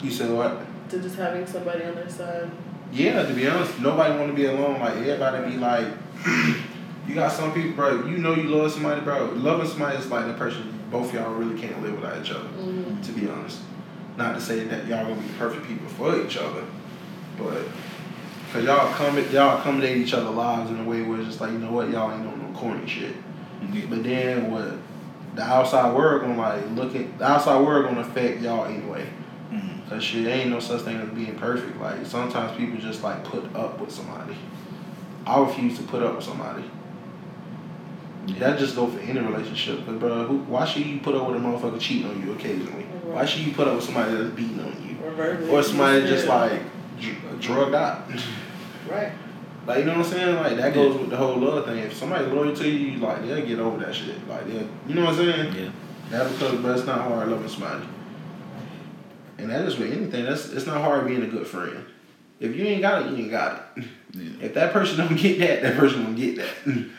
You said what? to just having somebody on their side. Yeah, to be honest, nobody want to be alone. Like everybody be like, you got some people, bro. You know you love somebody, bro. Loving somebody is like the person both y'all really can't live without each other. Mm-hmm. To be honest, not to say that y'all gonna be perfect people for each other, but cause y'all come y'all accommodate each other lives in a way where it's just like you know what y'all ain't on no corny shit. Yeah. But then what the outside world gonna like look at the outside world gonna affect y'all anyway. Mhm. Cause shit ain't no such thing as being perfect. Like sometimes people just like put up with somebody. I refuse to put up with somebody. That just go for any relationship. But bro, who, why should you put up with a motherfucker cheating on you occasionally? Why should you put up with somebody that's beating on you? Or verbally. Or somebody just like dr- drugged out. Right. Like you know what I'm saying? Like that goes with the whole love thing. If somebody's loyal to you, like they'll get over that shit. Like they, you know what I'm saying? Yeah. That because, but it's not hard loving somebody. And that is with anything. That's it's not hard being a good friend. If you ain't got it, you ain't got it. Yeah. If that person don't get that, that person don't get that.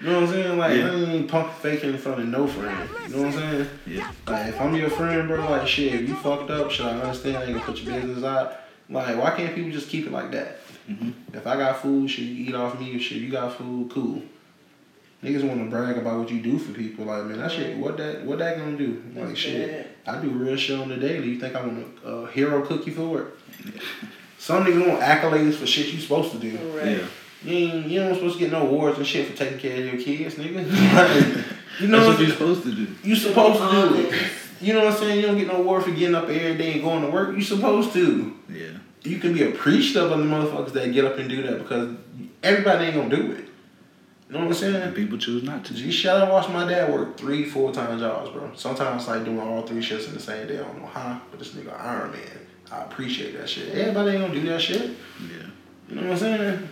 You know what I'm saying? Like Yeah. I ain't punk faking in front of no friend. You know what I'm saying? Yeah. Like if I'm your friend, bro, like shit, if you fucked up, should I understand? I ain't gonna put your business out. Like why can't people just keep it like that? Mhm. If I got food, should you eat off me? If shit, you got food, cool. Niggas want to brag about what you do for people. Like man, that shit, what that, what that gonna do? Like That's shit, bad. I do real shit on the daily. You think I want a, a hero cookie for it? Some niggas want accolades for shit you supposed to do. Right. Yeah. You ain't, you ain't supposed to get no awards and shit for taking care of your kids, nigga. Like, you know That's what what you're supposed to do. you supposed to do it. You know what I'm saying? You don't get no award for getting up every day and going to work. You supposed to. Yeah. You can be appreciative of the motherfuckers that get up and do that because everybody ain't gonna do it. You know what I'm saying? And people choose not to. G shut up, watch my dad work three, four time jobs, bro. Sometimes like doing all three shifts in the same day. I don't know how, but this nigga Iron Man. I appreciate that shit. Everybody ain't gonna do that shit. Yeah. You know what I'm saying?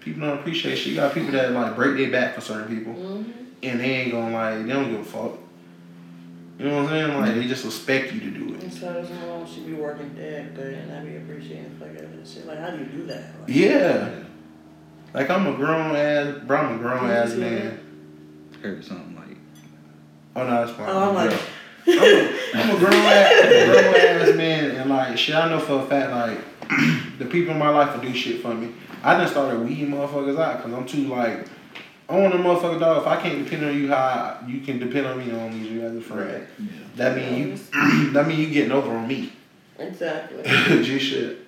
People don't appreciate shit. You got people that like break their back for certain people, Mm-hmm. and they ain't gonna like they don't give a fuck. You know what I'm saying? Like they just expect you to do it. Instead of someone should be working dead good and I be appreciating the fuck out of that shit. Like, how do you do that? Like, Yeah. Like I'm a grown ass, bro. I'm a grown ass man. Heard something like. Oh no, that's fine. Oh, I'm like- I'm a, I'm a grown ass, I'm grown ass man, and like shit. I know for a fact, like the people in my life will do shit for me. I done started weeding motherfuckers out because I'm too like. I want a motherfucker dog. If I can't depend on you, how you can depend on me, I don't need you as a friend. That mean you. that mean you getting over on me. Exactly. G shit.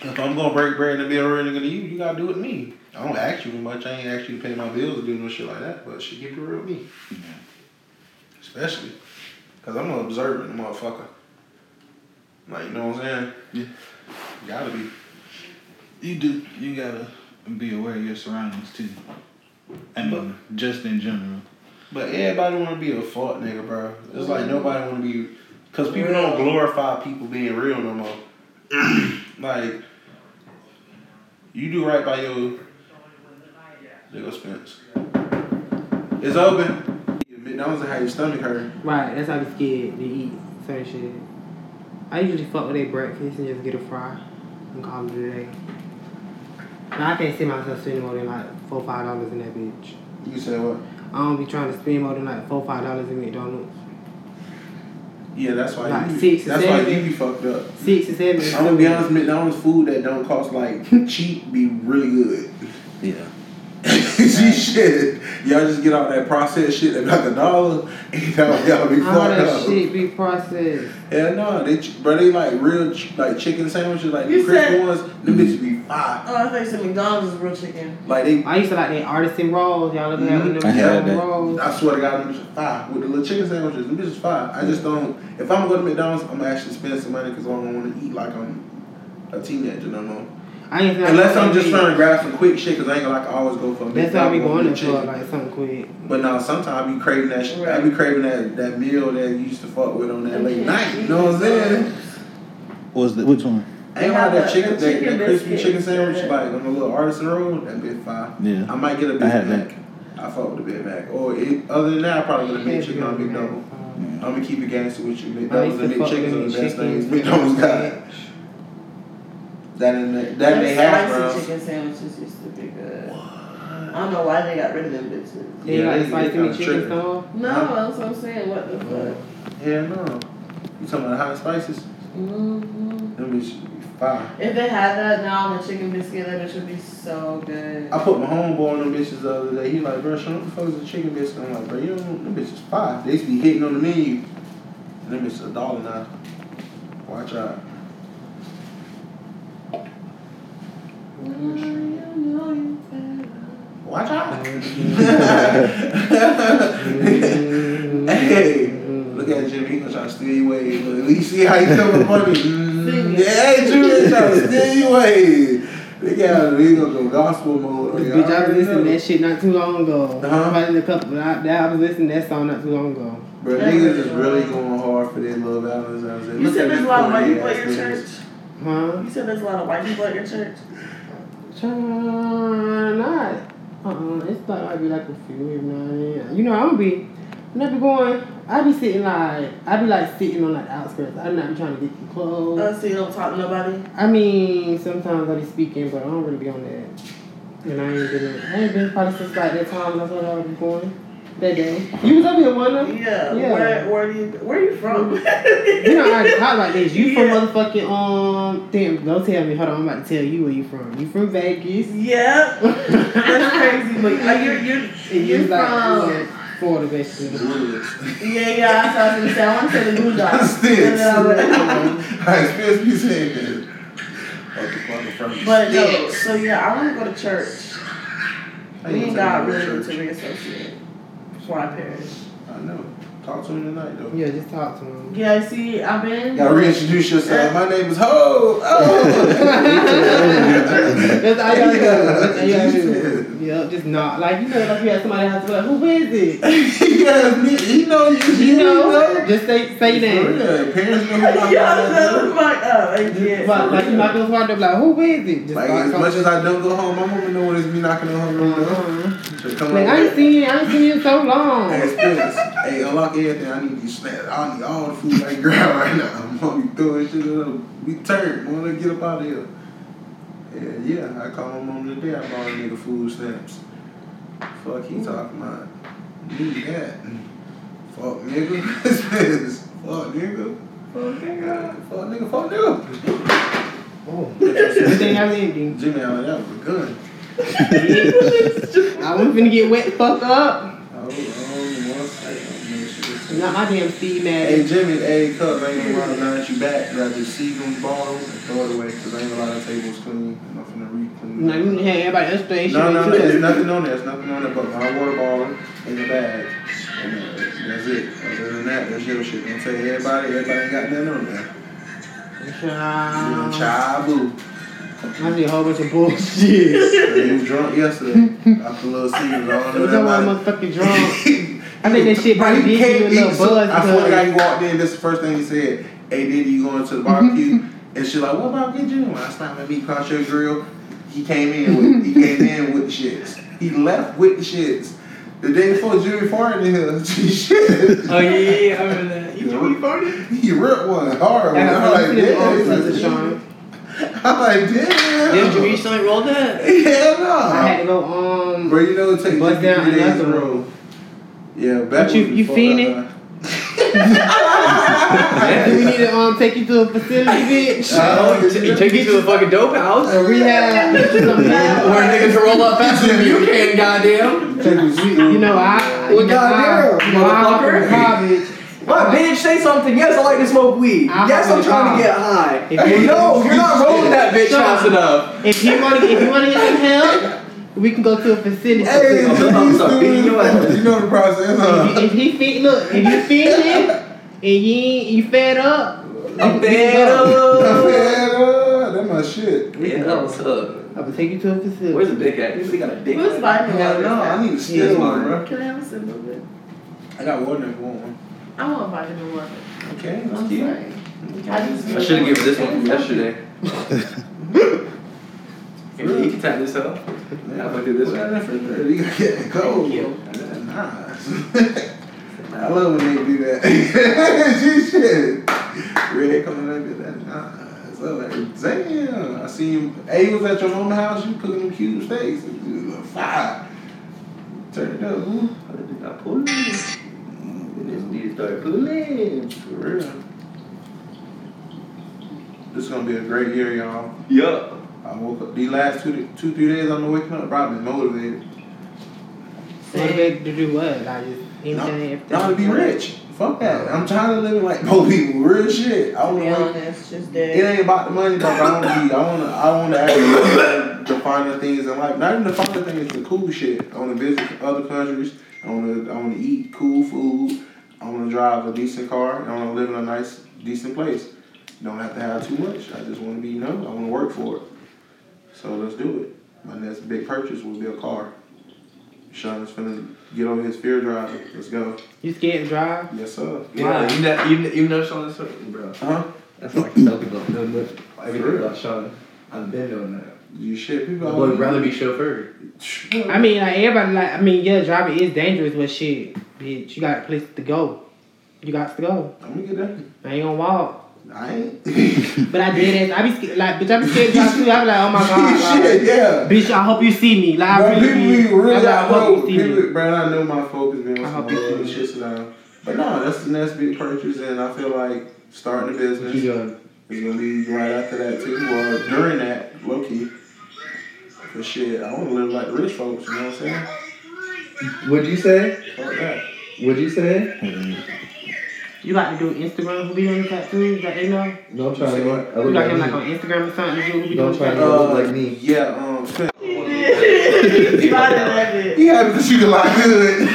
If I'm gonna break bread and be a real nigga to you, you gotta do it to me. I don't ask you much. I ain't ask you to pay my bills or do no shit like that. But she keep it real with me. Especially, cause I'm an observant motherfucker. Like you know what I'm saying? Yeah. Gotta be. You do. You gotta be aware of your surroundings too. I mean, just in general. But everybody wanna be a fuck nigga, bro. It's like Mhm. nobody wanna be, cause people don't glorify people being real no more. like, you do right by your. There go Spence. It's open. McDonald's will have your stomach hurt. Right, that's how I be scared to eat certain shit. I usually fuck with their breakfast and just get a fry and call it a day. Now I can't see myself spending more than like four five dollars in that bitch. You said what? I don't be trying to spend more than like four five dollars in McDonald's. Yeah, that's why Like you. six or that's why you be fucked up. Six or seven. I'm gonna be honest, McDonald's food that don't cost like cheap be really good. Yeah. See shit, y'all just get all that processed shit that like a dollar, and y'all, y'all be All fucked that up. shit be processed. Hell no, they ch- bro, they like real ch- like chicken sandwiches, like You the crispy said- ones. Them bitches be fire. Oh, I think some McDonald's is real chicken. Like they, I used to like the artisan rolls. Y'all ever had Mhm. them I had artisan that. rolls? I swear to God, them bitches fire with the little chicken sandwiches. Them bitches fire. I just don't. If I'm gonna go to McDonald's, I'm gonna actually spend some money because I don't want to eat like I'm a teenager no more. I ain't saying Unless I I'm just trying to grab some quick shit, cause I ain't gonna like always go for a That's why I be going there chicken. for like something quick. But now sometimes I be craving that shit. I be craving that, that meal that you used to fuck with on that late Okay. night. You know what I'm saying? What was the which one? Ain't have like that the- chicken, that, chicken that crispy biscuits. chicken sandwich like on the little artisan roll. That bit fire. Yeah. I might get a Big I had Mac. I fuck with a Big Mac. Or it, other than that, I probably get a big chicken on a big double. I'm gonna keep it gangster with you. I McDonald's used and to big fuck chickens with are the best things. chickens. McDonald's got that in the, that in they hash spicy browns. chicken sandwiches used to be good. I don't know why they got rid of them bitches. They Yeah, like they- spicy they chicken tripping. stuff. No, Huh? that's what I'm saying. What the fuck? Hell no. You talking about hot and spices? hmm Them bitches be fire. If they had that now on the chicken biscuit, that bitch would be so good. I put my homeboy on them bitches the other day. He like, bro, show what the fuck is a chicken biscuit? I'm like, bro, you don't, them bitches five. They used to be hitting on the menu. And them bitches a dollar now. Watch out. Watch out. hey, look at Jimmy. He gonna try to steal your way. Look, at least see how he come with money. Mm, yeah, Jimmy trying to steal your way. They got he gonna go gospel mode. on you. Bitch, I was already listening to that shit not too long ago. Uh-huh. Probably a couple. I, I was listening to that song not too long ago. Bro, niggas is really going hard for their little Valentine's Day. You Look said at there's a lot of white people at your church? Huh? You said there's a lot of white people at your church? Uh, not. Uh-uh. It's like might be like a few every now and then. You know, I'm gonna be. When I be going, I be sitting like I be like sitting on like the outskirts. I'm not be trying to get too close. Uh, so you don't talk to nobody? I mean, sometimes I be speaking, but I don't really be on that. And I ain't been, I ain't been probably since like that time that's when I was going. That day. You was up here one of them? Yeah. Yeah. Where, where do you, where are you from? You know, I talk like this. You from motherfucking, um, damn, don't tell me. Hold on, I'm about to tell you where you from. You from Vegas. yeah. That's crazy. But uh, you're, you're, you're you like, from... like Florida, basically. Yeah, yeah, that's what I was gonna say. I want to say the Boondocks. Sticks. And then I was- I expect you saying that. What the fuck from But no, so yeah, I want to go to church. How Me and God really need to reassociate before I perish. I know. Talk to him tonight though. Yeah, just talk to him. Yeah, see, I've been. Gotta reintroduce yourself. My name is Ho. Oh. That's all you gotta do. That's all you gotta Yeah. just not. Like, you know, like you had somebody have to be like, who is it? yeah, me, he know you. You know, know. just say, say your name. Yeah, parents know who my Yeah, mom that's is. fucked up. I get Like, like you knock on the door, like, who is it? Just Like as talking. much as I don't go home, my mama know when it's me knocking on her door. Uh-huh. She come Like, I ain't seen you, I ain't seen you in so long. Hey, Spence. Hey, unlock everything. I need these snacks. I need all the food I can grab right now. I'm gonna be throwing shit up. We turn. Wanna get up out of here. Yeah, yeah. I call my mom today. I bought a nigga food stamps. Fuck, he talking about. Need that. Fuck, nigga. Spence. Fuck, nigga. Fuck nigga. Fuck nigga. Fuck nigga. Oh, everything I did, D. Jimmy Allen, that was a gun. I wasn't finna get wet the fuck up. Oh, oh, Not my damn Steve Hey Jimmy, hey Cuz, I ain't gonna now that you back. Grab the Seagram's bottle and throw it away because I ain't a lot of tables clean. I'm not finna re-clean. No, you had everybody else doing shit. No, no, no, there's nothing on there. There's nothing on there but my water bottle in the bag. And uh, that's it. Other than that, that's your shit. Don't tell everybody, everybody ain't got nothing on there. Child. Chabu. I see a whole bunch of bullshit. You was drunk yesterday. After a little season, I don't know You know why I'm motherfucking drunk? I think that shit probably you did give you a little buzz. I swear to God, because- he walked in. This is the first thing he said. Hey, Diddy, you going to the barbecue? and she like, what about get you? When I stopped at meat cross grill, he came in with he came in with the shits. He left with the shits. The day before Jimmy farted in here, shit. Oh yeah, yeah, yeah, I remember that. You know you farted? He ripped one hard one. I'm like, I see them all because of damn. I'm like, damn. Did you recently roll that? Hell no. I had to go um. Bro, you know it takes you down three days another to roll. Yeah, back What you- was you before fiending? that. Do we need to um take you to a facility, bitch? Uh, You take you to a fucking dope house A rehab. get you some help. where niggas roll up faster than you can, goddamn. You know I. Well, you know, I- goddamn, you know, I went motherfucker. to college. What, bitch? Say something. Yes, I like to smoke weed. I'm yes, I'm trying to get high. If you- no, you're not rolling that bitch fast enough. If you want to, if you want to get some help, we can go to a facility. Hey, I'm you sorry, beating your ass. know the process, huh? if, he feel, look, if you feeling and you you fed up, we can- I'm we can fed up. Yeah, that's my shit. We Yeah, that was up. I will take you to a facility. Where's the dick at? You got a dick. Who's on it. vitamin no, I need to steal Yeah. one, bro. Can I have a sip of it? I got water if you want one. I want vitamin water. Okay, I'm let's keep it. sorry. I I should have given this one from yesterday. Yeah, you can tap this up. Yeah, I'll do this Put that one. in the refrigerator. You gotta get it cold. Thank you. That's nice. I love when they do that. She shit. Red coming up with that. Nice. So like, damn. I see you. Hey, you was at your mama house. You cooking them cube steaks. It was a fire. Turn it up. hmm? I did got pulled in. This dude started pulling. For real. This is gonna be a great year, y'all. Yup. I woke up these last two, two, three days. I'm waking up. I've been motivated. Motivated to do what? Like just anything. Not, everything. not to be rich. Fuck that. Oh. I'm tired of living like poor people. Real shit. I To be want to. honest, just It ain't about the money, but I want to be. I want to. I want to actually define the things in life. Not even define the things, the cool shit. I want to visit other countries. I want to. I want to eat cool food. I want to drive a decent car. I want to live in a nice, decent place. Don't have to have too much. I just want to be. You know, I want to work for it. So let's do it. My next big purchase will be a car. Sean is finna get on his fear driving. Let's go. You scared to drive? Yes, sir. Yeah, you know, you, you know Sean is bro. Huh? That's what I can tell people. No, no, everything real? about Sean. I've been doing that. You shit. People I would rather be chauffeur. I mean, like everybody, like I mean, yeah, driving is dangerous, but shit, bitch, you got a place to go. You got to go. I'm gonna get that. I ain't gonna walk. I ain't. But I did it. I be scared, like, bitch, I be scared to drive too. I be like, oh my god, Shit, yeah. bitch, I hope you see me. Like, I really, people be- be really I like, I I know. hope you see me. People, bro, I know my focus being I on hope some you see other me. shit down. But no, that's the next big purchase, and I feel like starting a business doing? is gonna be right after that too, or during that, low key. Cause shit, I want to live like the rich folks. You know what I'm saying? What'd you say? Fuck that. What'd you say? Mm-hmm. You got to do Instagram who be doing tattoos that they know. Don't try Say to what? look. You look got him like like on. Instagram or something. Who be Don't doing try to tattoos? look like me. Yeah. Um. Spin. Spotted that bitch. He happy because you can look good.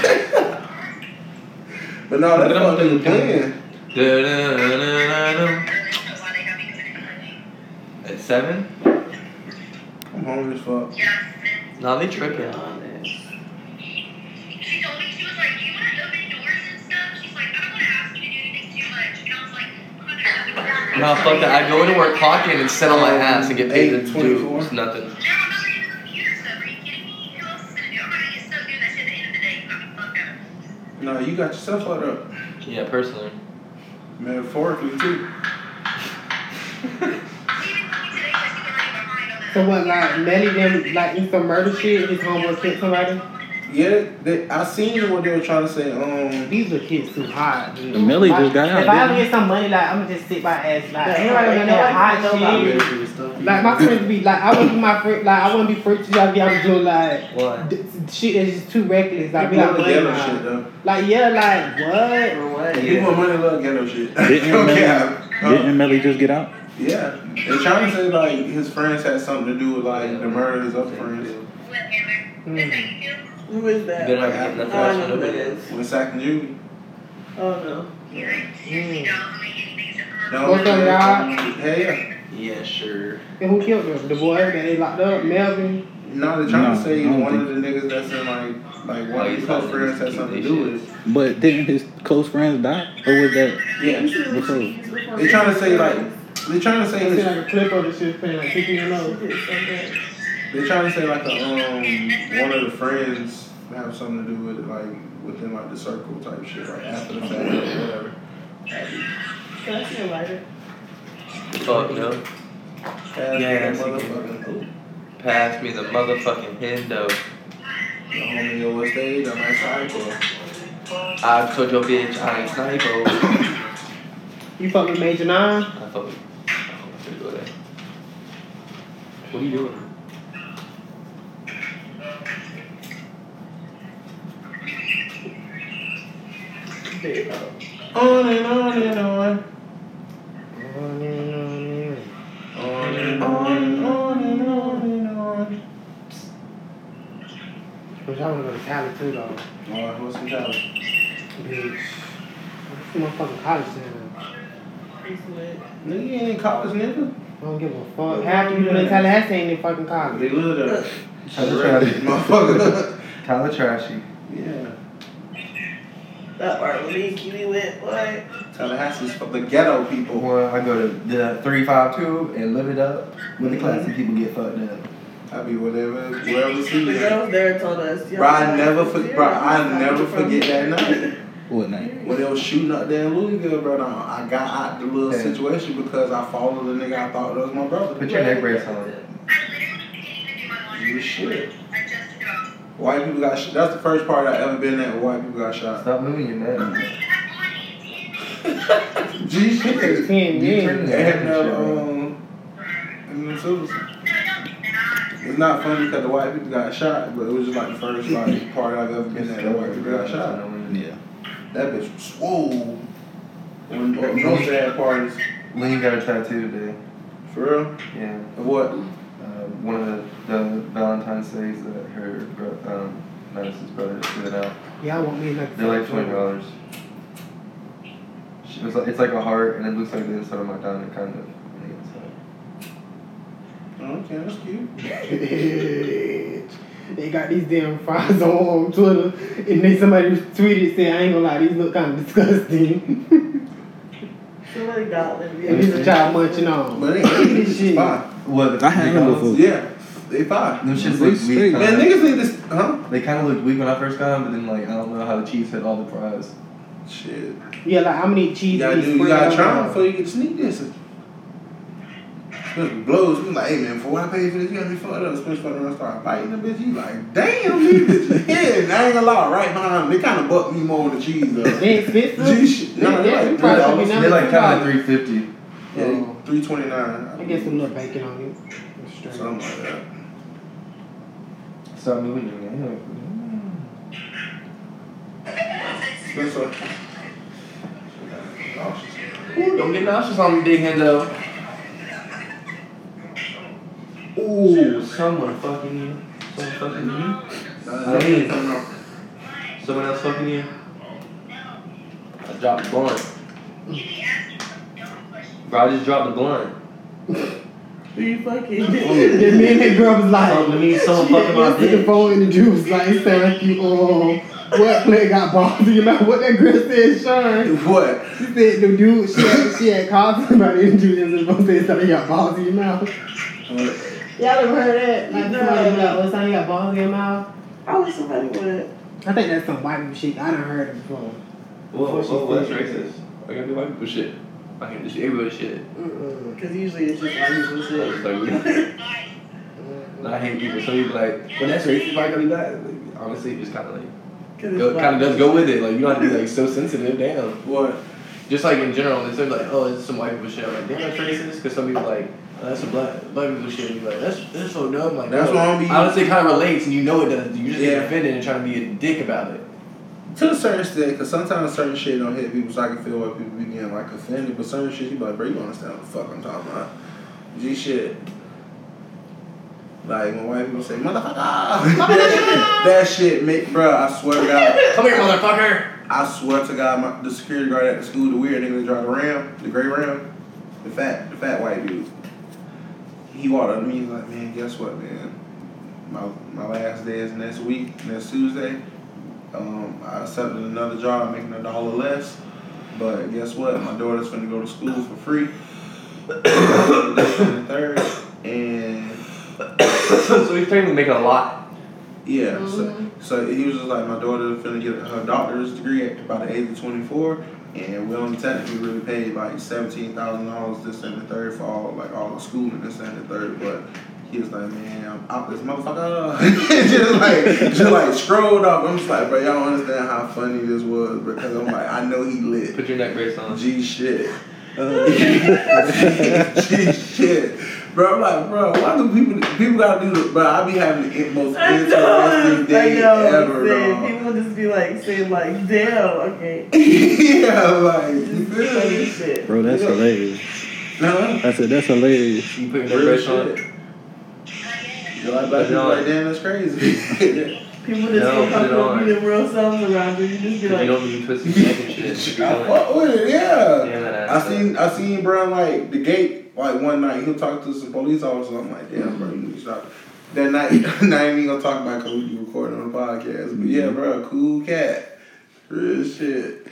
but no, that's Look at fucking him. Da-da-da-da-da. At seven? I'm hungry as fuck. Nah, they tripping. Going to open doors. Nah, fuck that. I go into work, clock in, and sit on my ass and get paid to Eight, do 24. nothing. No, I'm not going to do the computer stuff. Are you kidding me? Who else is going to do it? I'm not going to get stuck doing that shit at the end of the day. I mean, fuck that. No, you got yourself fucked up. Yeah, personally. Metaphorically too. Even fucking today, like, she's already behind on that. So what, like Melly them like in some murder shit? His homeboy killed somebody. Yeah, they, I seen what they were trying to say. Um, These little kids too hot. Dude. Millie just got out, If I ever get some money, like I'm gonna just sit my ass like Yeah, ain't nobody ain't gonna that hot shit. Like my friends be like, I wouldn't be my friend. Like I wouldn't be friends with y'all. Be out doing like What? d- shit that's just too reckless. Like we people got love money ghetto now. shit though. Like yeah, like what? For what? People with money love ghetto shit. Didn't Okay, Melly, huh? didn't Melly just get out? Yeah, they're trying to say like his friends had something to do with like the murder of his other friends. With Taylor. Is that you too? Who is that? You better not be getting Oh, I nothing know else who that from is. When Sack and Judy. Oh no. You're like sixty dollars on anything except for Don't What's up, y'all? Hey, yeah. Yeah, sure. And who killed them? The boy that they locked up, Melvin. No, they're trying No, to say one think- of the niggas that's in like like one of his close friends had something to do with it. But didn't his close friends die? Or was that Yeah, before? they trying to say like they're trying to say I see his, like a clip of the shit playing like 15 years old. Oh. They trying to say like a um one of the friends have something to do with it like within like the circle type shit like after the fact or whatever. Can I see a lighter? Fuck no. Pass Yeah, the that's motherfucking Pass me the motherfucking Hendo. the homie yo what's they the nice cycle. I told your bitch I ain't sniper. You fuck with Major Nine? I fuck with. I'm finna go. What are you doing? On and on and on. On and on and on On and on and on. and Which I wanna go to Cali too though. Alright, what's some talent? Bitch. I'm motherfucking college now. Nigga, you ain't in college, nigga. I don't give a fuck. Half the people in Tallahassee ain't in fucking college. They live there. Tyler Surrounded, Trashy. motherfucker. Tyler Trashy. Yeah. That part with me, Kiwi went, what? Tallahassee's for the ghetto people. Well, I go to the 352 and live it up when the mm-hmm. classy people get fucked up. I be whatever, wherever The see you. girls there told us. Bro, I never, for, bro, I never forget that night What night? when they was shooting up there in Louisville, bro. I I got out the little Yeah. situation because I followed the nigga I thought that was my brother. Put your neck brace on. I literally can't even do my laundry. You shit. I just got. White people got shot. That's the first part I ever been at where white people got shot. Stop moving your neck. I have. G shit. Ten You years. turn They had that no, shit, bro. um, in the citizens. No, I don't. They're not. It's not funny because the white people got shot, but it was just like the first like part I've ever been at where white people got shot. Yeah. That bitch was swole. When no sad parties. Lynn got a tattoo today. For real? Yeah. Of what? One of the, the Valentine's days that her bro, um, Madison's brother filled out. Yeah, I want me like They're like twenty dollars. It's like, it's like a heart, and it looks like the inside of my diamond, kind of. on the inside. Okay, that's cute. they got these damn fries on Twitter, and then somebody tweeted saying, "I ain't gonna lie, these look kind of disgusting." Somebody got them. and these a child munching on. But they ain't This this shit. shit. Fine. What? I had them before. Yeah, they fine. Them shits They look straight. weak. Man, kinda. niggas need this, huh? They kind of looked weak when I first got them, but then like I don't know how the cheese hit all the fries. Shit. Yeah, like how many cheese? You gotta do, you spread gotta try them before you get sneak this. Especially blows. You like, hey man, for what I paid for this, you got me fucked up. Especially for the start biting the bitch. You like, damn, these bitches. Yeah, I ain't gonna lie, right behind them. They kind of buck me more than the cheese though. They expensive. G shit. No, they're like $3. They're like kind of $3. three fifty. Yeah, three twenty nine. I get some little bacon on it. Straight. Something like that. Stop moving your neck. That's what. Ooh, don't get nauseous on me, big Hendo. Ooh, someone fucking you. Someone fucking you. That's mean- it. Someone else fucking you. I dropped the blunt. Mm. Bro, I just dropped the blunt. Who you fucking? And then that girl was like, Something means someone she fucking my answered the dick. phone and the dude was like, it sound like you, um, what player got balls in your mouth? What that girl said, Sean? What? She said the dude, she had, she had called somebody and the dude answered the phone said something, you got balls in your mouth. Y'all ever heard that? Like, No. somebody be like, oh, something you got balls in your mouth? I wish somebody would. I think that's some white people shit. I done heard it before. Whoa, Before she whoa, that's racist. I gotta do white people shit. Do everybody shit. Mm-hmm. Because usually it's just our usual I was shit. like, we- I hate people. Some people like, when that's racist, why gotta be that? Like, honestly, just kind of like, it's go, kind of does go with it. Like, you don't have to be like so sensitive. Damn. What? Just like in general, instead of like, oh, it's some white people shit. I'm like, damn, that's racist. Because some people like, oh, that's some black black people shit. And you're like, that's that's so dumb. Like, That's no. why I'm be- honestly, it kind of relates, and you know it does. You just Yeah. get offended and trying to be a dick about it. To a certain extent, because sometimes certain shit don't hit people, so I can feel why people be getting like offended. But certain shit, you be like, bro, you don't understand what the fuck I'm talking about. G shit. Like when white people say motherfucker, that shit make, bro. I swear to God, Come here, motherfucker. I swear to God, my, the security guard at the school, the weird nigga that drive the Ram, the gray Ram, the fat, the fat white dude. He walked up to me, he's like, man, guess what, man? My my last day is next week, next Tuesday. Um, I accepted another job, making a dollar less. But guess what? My daughter's gonna go to school for free. the third, and so he's technically making a lot. yeah, so, so he was just like, my daughter finna get her doctor's degree at about the age of 24, and we only technically really paid like $17,000 this and the third for all, like all the schooling this and the third, but he was like, man, I'm out this motherfucker. just like, just like scrolled up. I'm just like, bro, y'all don't understand how funny this was because I'm like, I know he lit. Put your neck brace on. G shit. Uh, G shit. Bro, I'm like, bro, why do people people gotta do the bro, I be having the most I know, interesting I day know. ever, saying, dog. People just be like saying like, damn, okay. yeah, like Just feel funny me? shit. Bro, that's Yeah. hilarious. No, I said that's hilarious. You put your neck brace on. Shit. You like black people like damn, that's crazy. People just No, feel put it comfortable on. being real selves around you. You just be You like, don't need to twist your shit. I You're fuck with it, yeah. Damn I seen I seen bro like the gate like one night he'll talk to some police officers. I'm like, damn bro, you need to stop. That night, I ain't even gonna talk about because we be recording on the podcast. But yeah, bro, cool cat, real shit.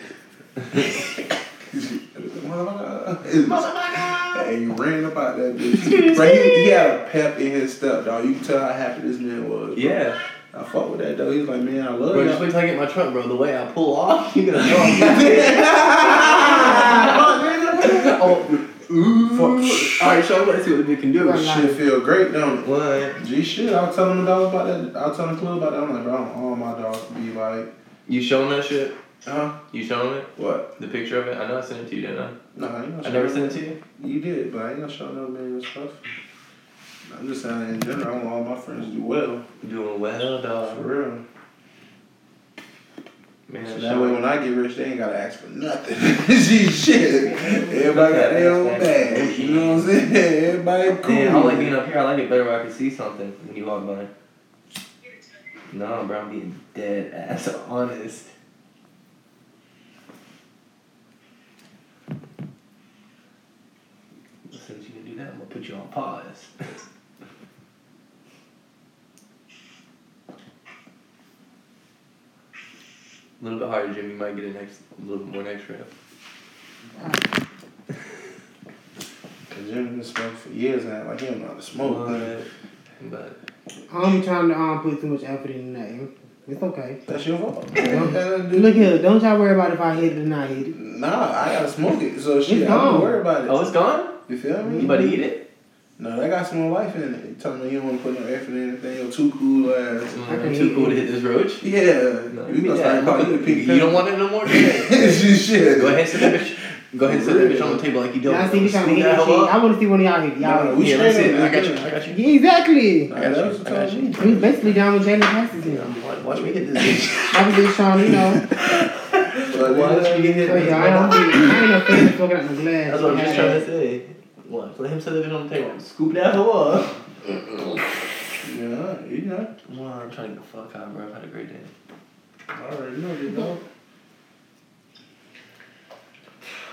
Motherfucker! And you ran about that bitch. Bro, he, he had a pep in his step, dog. You can tell how happy this man was. bro. Yeah. I fuck with that though. He was like, man, I love Bro, you. just wait till I get my truck, bro. The way I pull off, you're gonna oh, know. oh, ooh. Alright, show me. Let's see what the bitch can do. Right. Shit feel great, don't it? What? G shit, I was telling the dog about that. I was telling Clue about that. I'm like, bro, I want all my dogs to be like, You showing that shit? Huh? You showing it? What? The picture of it? I know I sent it to you, didn't I? No, I I never sent it to you. You did, but I ain't gonna show no man stuff. I'm just saying in general, I want all my friends to do well. Doing well, dog. For real. Man, So that way when I get rich, they ain't gotta ask for nothing. Shit. Everybody got their own bag. You know what I'm saying? Everybody cool. I like being up here. I like it better where I can see something when you walk by. No, bro, I'm being dead ass honest. Since you can do that, I'm gonna put you on pause. A little bit harder, Jim. You might get a next, a little bit more next rep. Cause Jimmy been smoking for years now. Like he don't know how to smoke. But, but I don't be trying to um, put too much effort in nothing. It's okay. That's your fault. Look here, don't y'all worry about if I hit it or not hit it. Nah, I gotta smoke it. So shit, I don't gone. worry about it. oh, it's gone. You feel me? You about to eat it? No, that got some more life in it. You telling me you don't want to put no effort in anything. You're too cool ass. I can Mm, too cool to hit this roach. Yeah. No, we gonna yeah, start calling you the pink You don't want it no more. Go shit. ahead, sit that bitch. Go ahead, sit that bitch on the table like you don't. Y'all see me trying to hit that shit. I want to see one of y'all hit it. Nah, Y'all we Yeah, straight that's it. up. I got you. I got you. Yeah, exactly. Nah, that's what you I got you. me. We basically down with Jalen passes here. Watch, watch me hit this bitch. I was just trying, you know. But Watch me get hit. Oh, I ain't, no fan of smoking out no glass. That's what I'm just trying to say. What? Let him sit that bitch on the table. Scoop that hoe up. Yeah, you know. Come on, I'm trying to get the fuck out, bro. I've had a great day. I already know you know.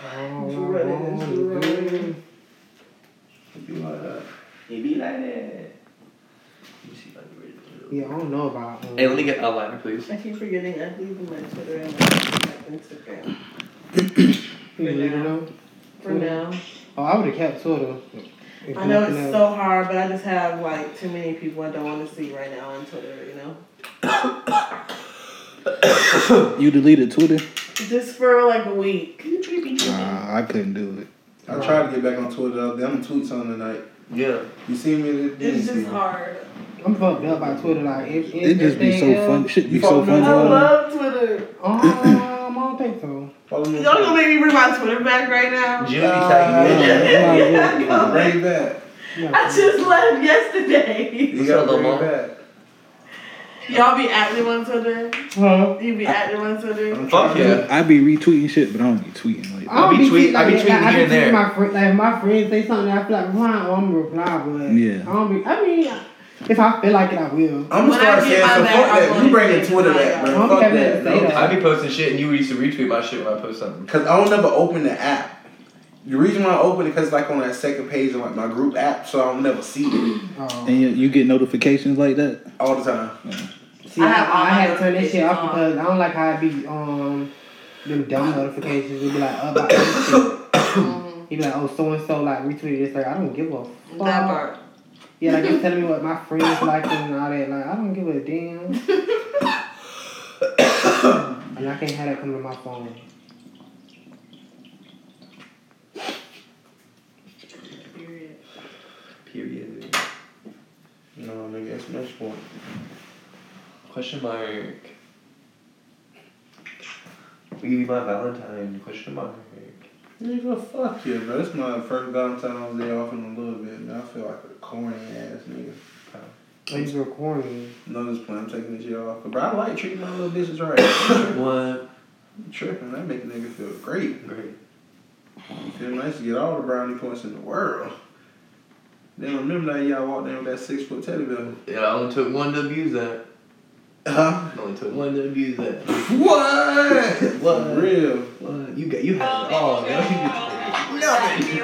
Oh, You ready? You ready? You like that. It be like that. Let me see if I can read. Yeah, I don't know about. Um, Hey, let me get a liner, please. I keep forgetting I leave my Twitter and my Instagram you need to know. for now. Oh, I would have kept Twitter. if I know it's else. so hard, but I just have like too many people I don't want to see right now on Twitter. You know, You deleted Twitter? just for like a week. Nah, I couldn't do it. I tried to get back on Twitter the. I'm gonna tweet something tonight. Yeah. You see me? You It's see just me. hard. I'm fucked up by Twitter. Like, if, if It just be so else- fun. Shit be so fun. I on- love Twitter. Oh. Um, I don't think so. Follow me. on Y'all gonna make me bring my Twitter back right now? Jimmy Uh, tagging me. Yeah, Twitter. go. Bring it back. I just left yesterday. You gotta bring it back. Y'all be active on Twitter? Huh? You be active on Twitter? I'm Fuck yeah. I be retweeting shit, but I don't be tweeting like I don't I be tweet- tweet- I be like, tweeting I be here and there. tweeting My friend, like my friends say something, I feel like replying. Oh, I'm gonna reply, but Yeah. I don't be. I mean, if I feel like it, I will. I'm When gonna I start get saying my some fuck that. You bringing say Twitter goodbye. back, bro. I'm Fuck Kevin that. to say bro. that. I be posting shit and you used to retweet my shit when I post something. Cause I don't never open the app. The reason why I open it, cause it's like on that second page of like my group app, so I don't never see it Um, And you, you get notifications like that. all the time. see, I I, have all I my had to turn that shit off because I don't like how it be um them dumb notifications. It be like up about this shit. Mhm. He be like, oh, so and so like retweeted this. Like, I don't give a fuck. That part. Yeah, like it's telling me what my friends like and all that. Like, I don't give a damn. and I can't have that coming to my phone. Period. Period. No, nigga, that's no sport. Question mark. Will you be my Valentine? Question mark. Nigga, fuck you, bro. This my first Valentine's Day off in a little bit, man. I feel like a corny ass nigga. Oh, you recording? No, just playing. I'm taking this shit off. But I like treating my little bitches right. What? I'm tripping. That make a nigga feel great. Great. Feel nice to get all the brownie points in the world. Then remember that y'all walked in with that six foot teddy bear. Yeah, I only took one to abuse that. Huh? I only took one to abuse that. What? What? For real. What? You got you had it all, man. You nothing.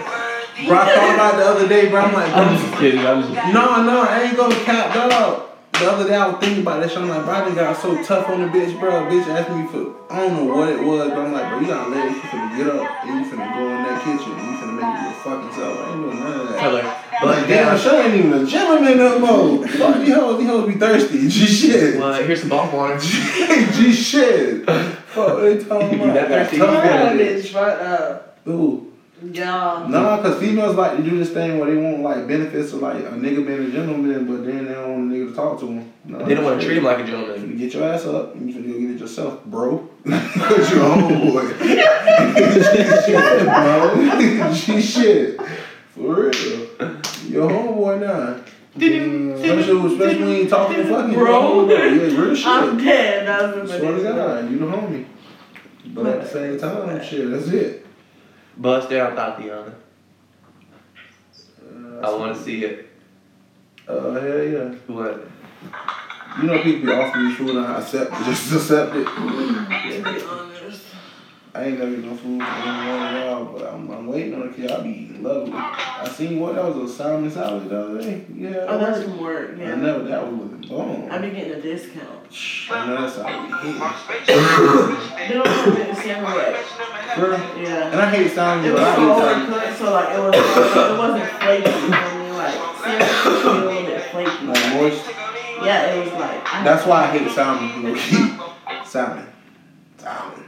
Bro, I thought about it the other day, bro. I'm like, bro, I'm just kidding. I'm just No, no, I ain't gonna cap dog. The other day I was thinking about that shit. I'm like, bro, I done got so tough on the bitch, bro. Bitch asked me for, I don't know what it was, but I'm like, bro, you gotta let it, you finna get up and you finna go in that kitchen and you finna make it your fucking self. I ain't doing none of that. tell her. But But damn, damn. she ain't even a gentleman no more. Fuck these hoes, these hoes be thirsty. G shit. Well, here's some ball water. G shit. Fuck, what they talking You about? that I got thirsty? tough You on That that bitch bitch. fucked up. Ooh. Y'all. Nah, cause females like to do this thing where they want like benefits of like a nigga being a gentleman, but then they don't want a nigga to talk to them. Nah, They don't want to treat him like a gentleman. finna get your ass up and you finna go get it yourself, bro. Cause you're a homeboy. shit, bro. G shit. For real. You're a homeboy now. Especially, especially when you ain't talking to fucking Bro. Yeah, real shit. I'm dead. That was Swear to God, you the homie. But at the same time, shit, that's it. Bust down, Thotiana. Uh, I want to see it. Uh, hell yeah. What? You know people be offering me food and I accept just accept it. To be honest. I ain't never eat no food anyone of y'all, but I'm, I'm waiting on it because y'all be eating lovely. I seen what that was a salmon salad the other day. Yeah. Oh, that's from work. I Yeah. never that was looking bomb. I be getting a discount. I know that's how. They don't put it in salmon wet. Yeah. And I hate salmon, It but was I so eat salmon. overcooked, so like it was it wasn't flaky. You know what I mean? Like salmon should be a little bit flaky. Like moist. Yeah, it was like. I- That's why I hate salmon. low key. salmon. Salmon.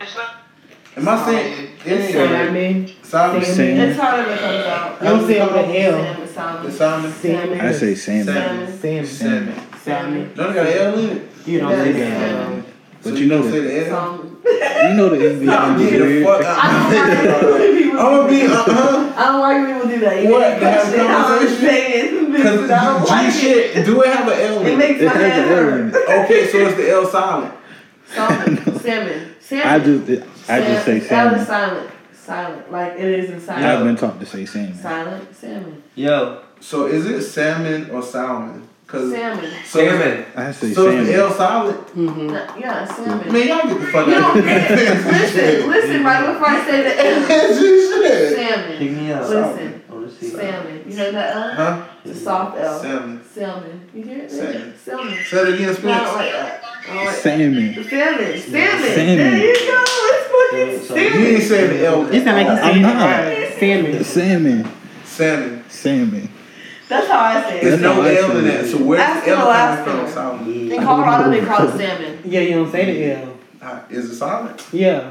Am I saying? It Salmon. Salmon. Salmon. It's harder to comes out. You don't say it with an L. Salmon, salmon. The salmon. Salmon. I say salmon. Salmon. Salmon. Salmon. Salmon. Don't got an L in it? You don't Yeah, say yeah. salmon. But so you know don't say that. the L. You know the English Stop. is Get the weird. fuck out. I don't like when people I'm gonna do be, that. uh huh. I don't like when people do that. You What? They have question I'm conversation? Cause I don't G like it. shit, do it have an L in it? It makes It my has head an L in hurt. Okay, so it's the L silent. Salmon. Salmon. Salmon. I just I just say L is salmon. silent. Silent. Like it is in silent. I've been taught to say salmon. Silent. Salmon. Yo, So is it salmon or salmon? Cause Salmon. so salmon. I say salmon. So it's the salmon. L silent? Mm-hmm. No, Yeah, salmon. Man, y'all get the fuck You out don't of here. listen, listen, right before I say the L. G shit. Salmon. Pick me up. Listen. I want to. Salmon. You heard that L? Huh? It's a soft L. Salmon. Salmon. You hear it? Salmon. Salmon. Say it again, No, I don't like that. I don't like that. Salmon. Salmon. Salmon. Salmon. There you go. It's fucking Salmon. You ain't saying the L. It's not like you I'm saying not. right. Salmon. Salmon. Salmon. Salmon. That's how I say There's it. no how I L say in that. So where's Ask the L Alaska. coming from? Salmon. In Colorado, they call it salmon. Yeah, you don't say the L. Uh, Is it silent? Yeah.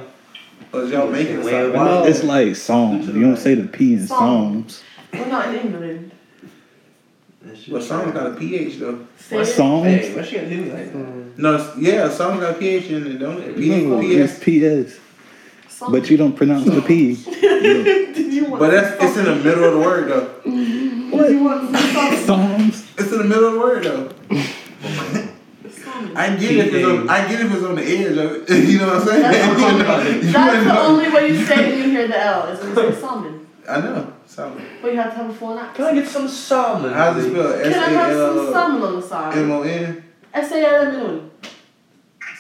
Or is y'all making it Way silent? No. It's like songs. You don't say the P in songs. Well, not in England. That shit But song got a pH though. Say it. Songs. Hey, why she gotta do me like that? No, yeah, song got pH in it, don't it? No, P- it's PS. PS. But you don't pronounce the P. Did you want But that's it's in the middle of the word though. Did you want some Songs. It's in the middle of the word though. song? I get it if it's on, I get it if it's on the edge of it. You know what I'm saying? That's the You only, know, you that's the know. only way you say it when you hear the L is when you say salmon. I know. Salmon. But you have to have a full name. Can I get some salmon? How's it spelled? S Can I A have some L salmon on the side? M O N. S A L M N.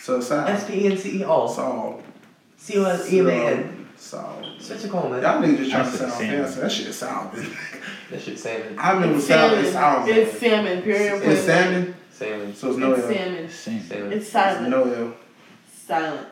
So sal. S P E N C E O. Salt. C O S E M A N. Salt. Such a call, man. Y'all niggas just trying to sound salmon. fancy. That shit is salmon. That shit salmon. I remember It's salmon. salmon. It's salmon. It's salmon. Period. It's salmon. Salmon. So it's no It's salmon. Salmon. It's It's silent. no L. Silent.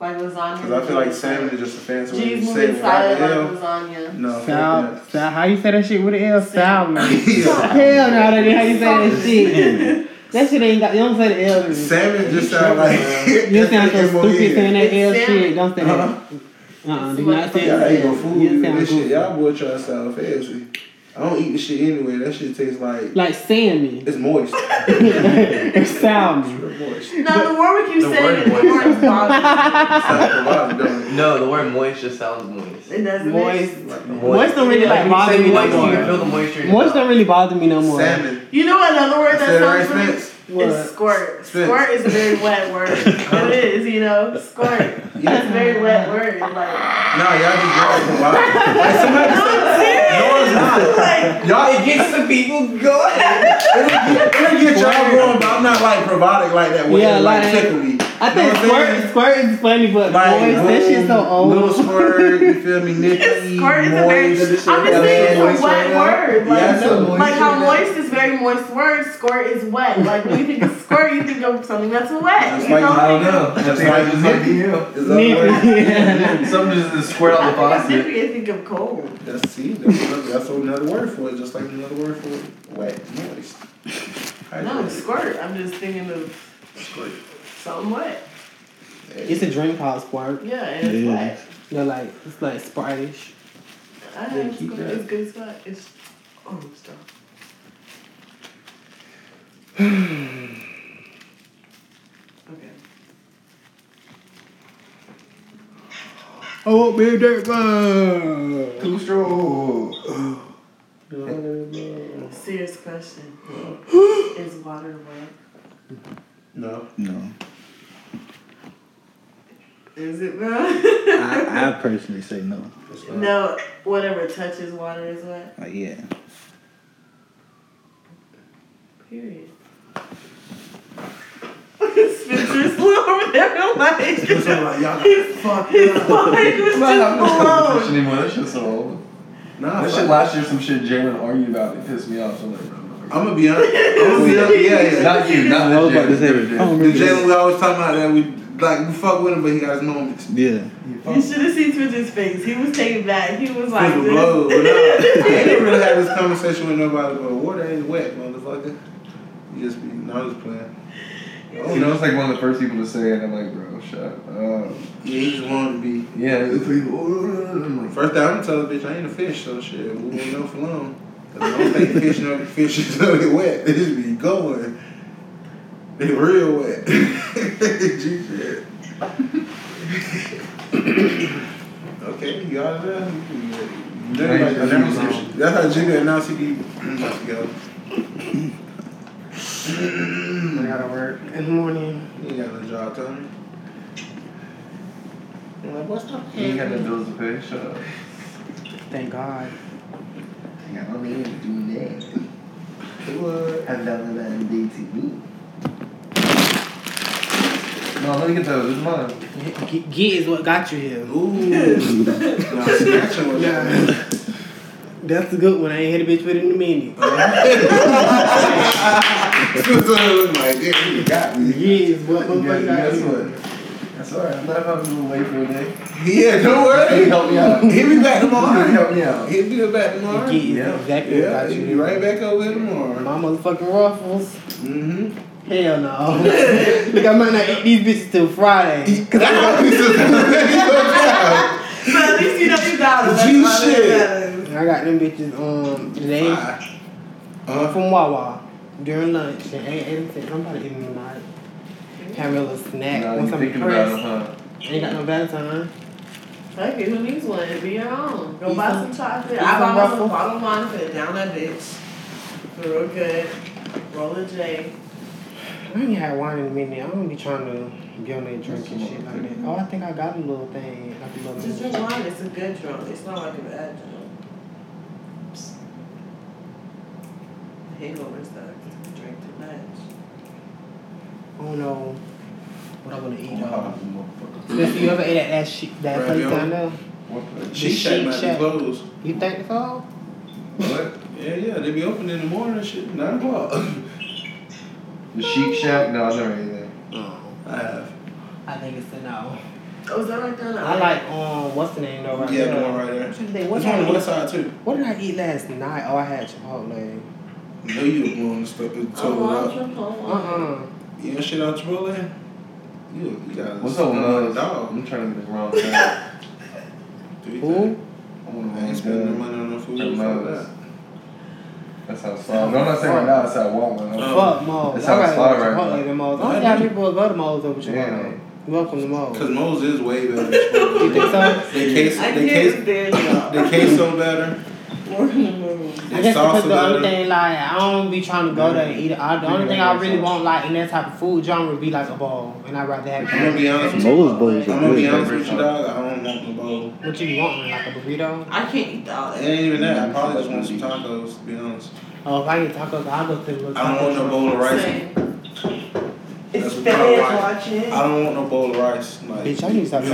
Like lasagna. Because I feel like salmon is just a fancy way to G's say moving it without silent like lasagna. No. Sal, sal, how you say that shit with an L? Salmon. Hell no, that ain't how you say that shit. That shit ain't got, you don't say the L. You Salmon just sound like. just sound so stupid saying that L shit. Don't say that. Uh-huh. Uh-uh, do not say Y'all ain't gonna fool You with this shit. Y'all boy try to sound fancy. I don't eat the shit anyway. That shit tastes like Like salmon. it's moist. It's salmon. Real moist. No, the word we keep The saying word is the moist. is bothering. Sounds provided, don't it? No, the word moist just sounds moist. It doesn't. Moist. Like Moist don't really like Like bother me you no say moist, you can feel more. the moisture. in your Moist mouth. don't really bother me no more. Salmon. You know another word that Say right, sounds really Spence. What? is squirt. Spence. Squirt is a very wet word. it is, you know, squirt. That's a very wet word. Like, No, y'all just drawing provided. Like somebody said. No, it's not. like Y'all, It gets the people going. it'll get, it'll get y'all going, but I'm not like providing like that. Way Yeah, yeah, like, like- tickle me. I think Know what I'm saying? squirt, squirt is funny, but Like, moist, that shit's so boom, Little squirt, you feel me? Nicky, squirt is a very. I'm just saying it's a wet word. Like, Yeah, I know. like how moist is very moist word. Squirt is wet. Like when you think of squirt, you think of something that's wet. Just you like- know? I don't know. I Just think like I just like you. Is that the? Something just is squirt out the faucet. nippy, I think of cold. That's see, that's, another- that's another word for it, just like another word for wet, moist. No, squirt. I'm just thinking of Squirt. Something wet. It's a drink called squirt. Yeah, and it's Yeah. wet. They're like, it's like Sprite-ish. I Yeah, have keep squirt. It's good spot. It's oh stuff. okay. Oh, big dirt bug. Too strong. Serious question. Is water wet? No. No. Is it bro? I, I personally say no. No, whatever touches water is wet. Like uh, yeah. Period. Spencer's over there like It's like, y'all his fuck his mind was I'm not having this just conversation blown. anymore. That shit's so old. Nah, That shit it. last year, some shit Jalen argued about, it pissed me off. So I'm like, bro. I'm gonna be honest. I'm gonna be honest. Yeah, yeah. Not you, not I was about to say, Jalen. The remember Jalen we always talking about that we like we fuck with him, but he got his moments. Yeah. You should have seen Spencer's face. He was taken back. He was like People this. blow, but nah, I ain't really had this conversation with nobody. But water ain't wet, motherfucker. You just be no, just playing. Oh You know, it's like one of the first people to say it. I'm like, bro, shut up. yeah, he just wanted to be. Yeah, it's like, I'm like, First thing I'm gonna tell the bitch I ain't a fish, so shit, we won't know for long. 'Cause I don't think fish know fish is really wet. They just be going. They real wet. G shit. okay, you out of there? You can get it. Like, announce. That's how Jigga announced he be about to go. I gotta work in the morning. You ain't got no job, Tony. I'm like, what's up? you ain't got no bills to pay. Shut up. Thank God. I got no man to do that. What? Have done that in day to me. No, let me get those. It's mine. Get, get is what got you here. Ooh. nah, snatching was Yeah. That's a good one. I ain't had a bitch with it in a minute. look like, yeah, you got me. Get is what motherfucker got guess you. what? That's alright. I'm not having to wait for a day. Yeah, don't worry. Help me out. He'll be back tomorrow. Help me out. He'll be back tomorrow. Get Yeah. exactly Yeah, he'll you. be right back over here tomorrow. My motherfucking ruffles. Mm-hmm. Hell no. Look, I might not eat these bitches till Friday. Cause I got pieces of But at least you know you got it. G That's all that shit. I got them bitches um today. Uh-huh. from Wawa during lunch and ate eight. I'm probably eating tonight. Have me a little snack. Now want you something thinking about it, pressed. huh? Ain't got no Valentine. Hey, who needs one? Be your own. Go Eat buy some- some chocolate. I bought myself a ruffles. bottle of wine, put it down that bitch. Feel real good. Roll a J. I ain't had wine in a minute. I don't be trying to get on that drink and shit like that. Oh, I think I got a little thing. Like a little Just drink wine. It's a good drunk. It's not like a bad drunk. Hangover stuff. Drink too much. I don't know what I want to eat I'm though. hot, motherfucker. Listen, you ever ate at that shit, that place Ravioli. down there? What the? Sheep Sheep Shack might be closed. You think so? What? Yeah, yeah, they be open in the morning and shit, 9 o'clock. The Sheep Shack? No, I never ate that. Oh, I have. I think it's a no. Oh, is that right there? I like um, what's the name though? Right Yeah, there? the one right there. I'm trying to think, It's What on did, the I west eat, side too. what did I eat last night? Oh, I had Chipotle. No, you the one stuff Oh, total I'm up. Uh-uh. You ain't shit out Chipotle? You, you got What's up, man? dog. I'm trying to get the wrong thing. Who? I want I ain't spending no money on no food. Them Fuck Moe's. That. That's how it's. No, I'm not saying right now. It's how I want one. Oh. Fuck Moe's. That's I how gotta it's go slide to right now. to Moe's. I I don't see how people go to Moe's over Chipotle. Damn. Welcome to Moe's. Cause Moe's is way better You think so? They case, they can't case, stand y'all. they queso better. We're in the mood. I They guess because the only thing like I don't be trying to go there and eat it. I, the only thing I really Yeah. want like in that type of food genre would be like a bowl, and I'd rather have. I'm gonna be honest with you. Moe's bowls I'm gonna be honest with you, dog. I don't want the bowl. What you be wanting, like a burrito? I can't eat all It that. ain't even that. I probably just want some tacos, to be honest. Oh, if I get tacos, I'll go to the little I don't want no bowl of rice. Same. It's That's fans I watching. I don't want no bowl of rice. Like, Bitch, I need to stop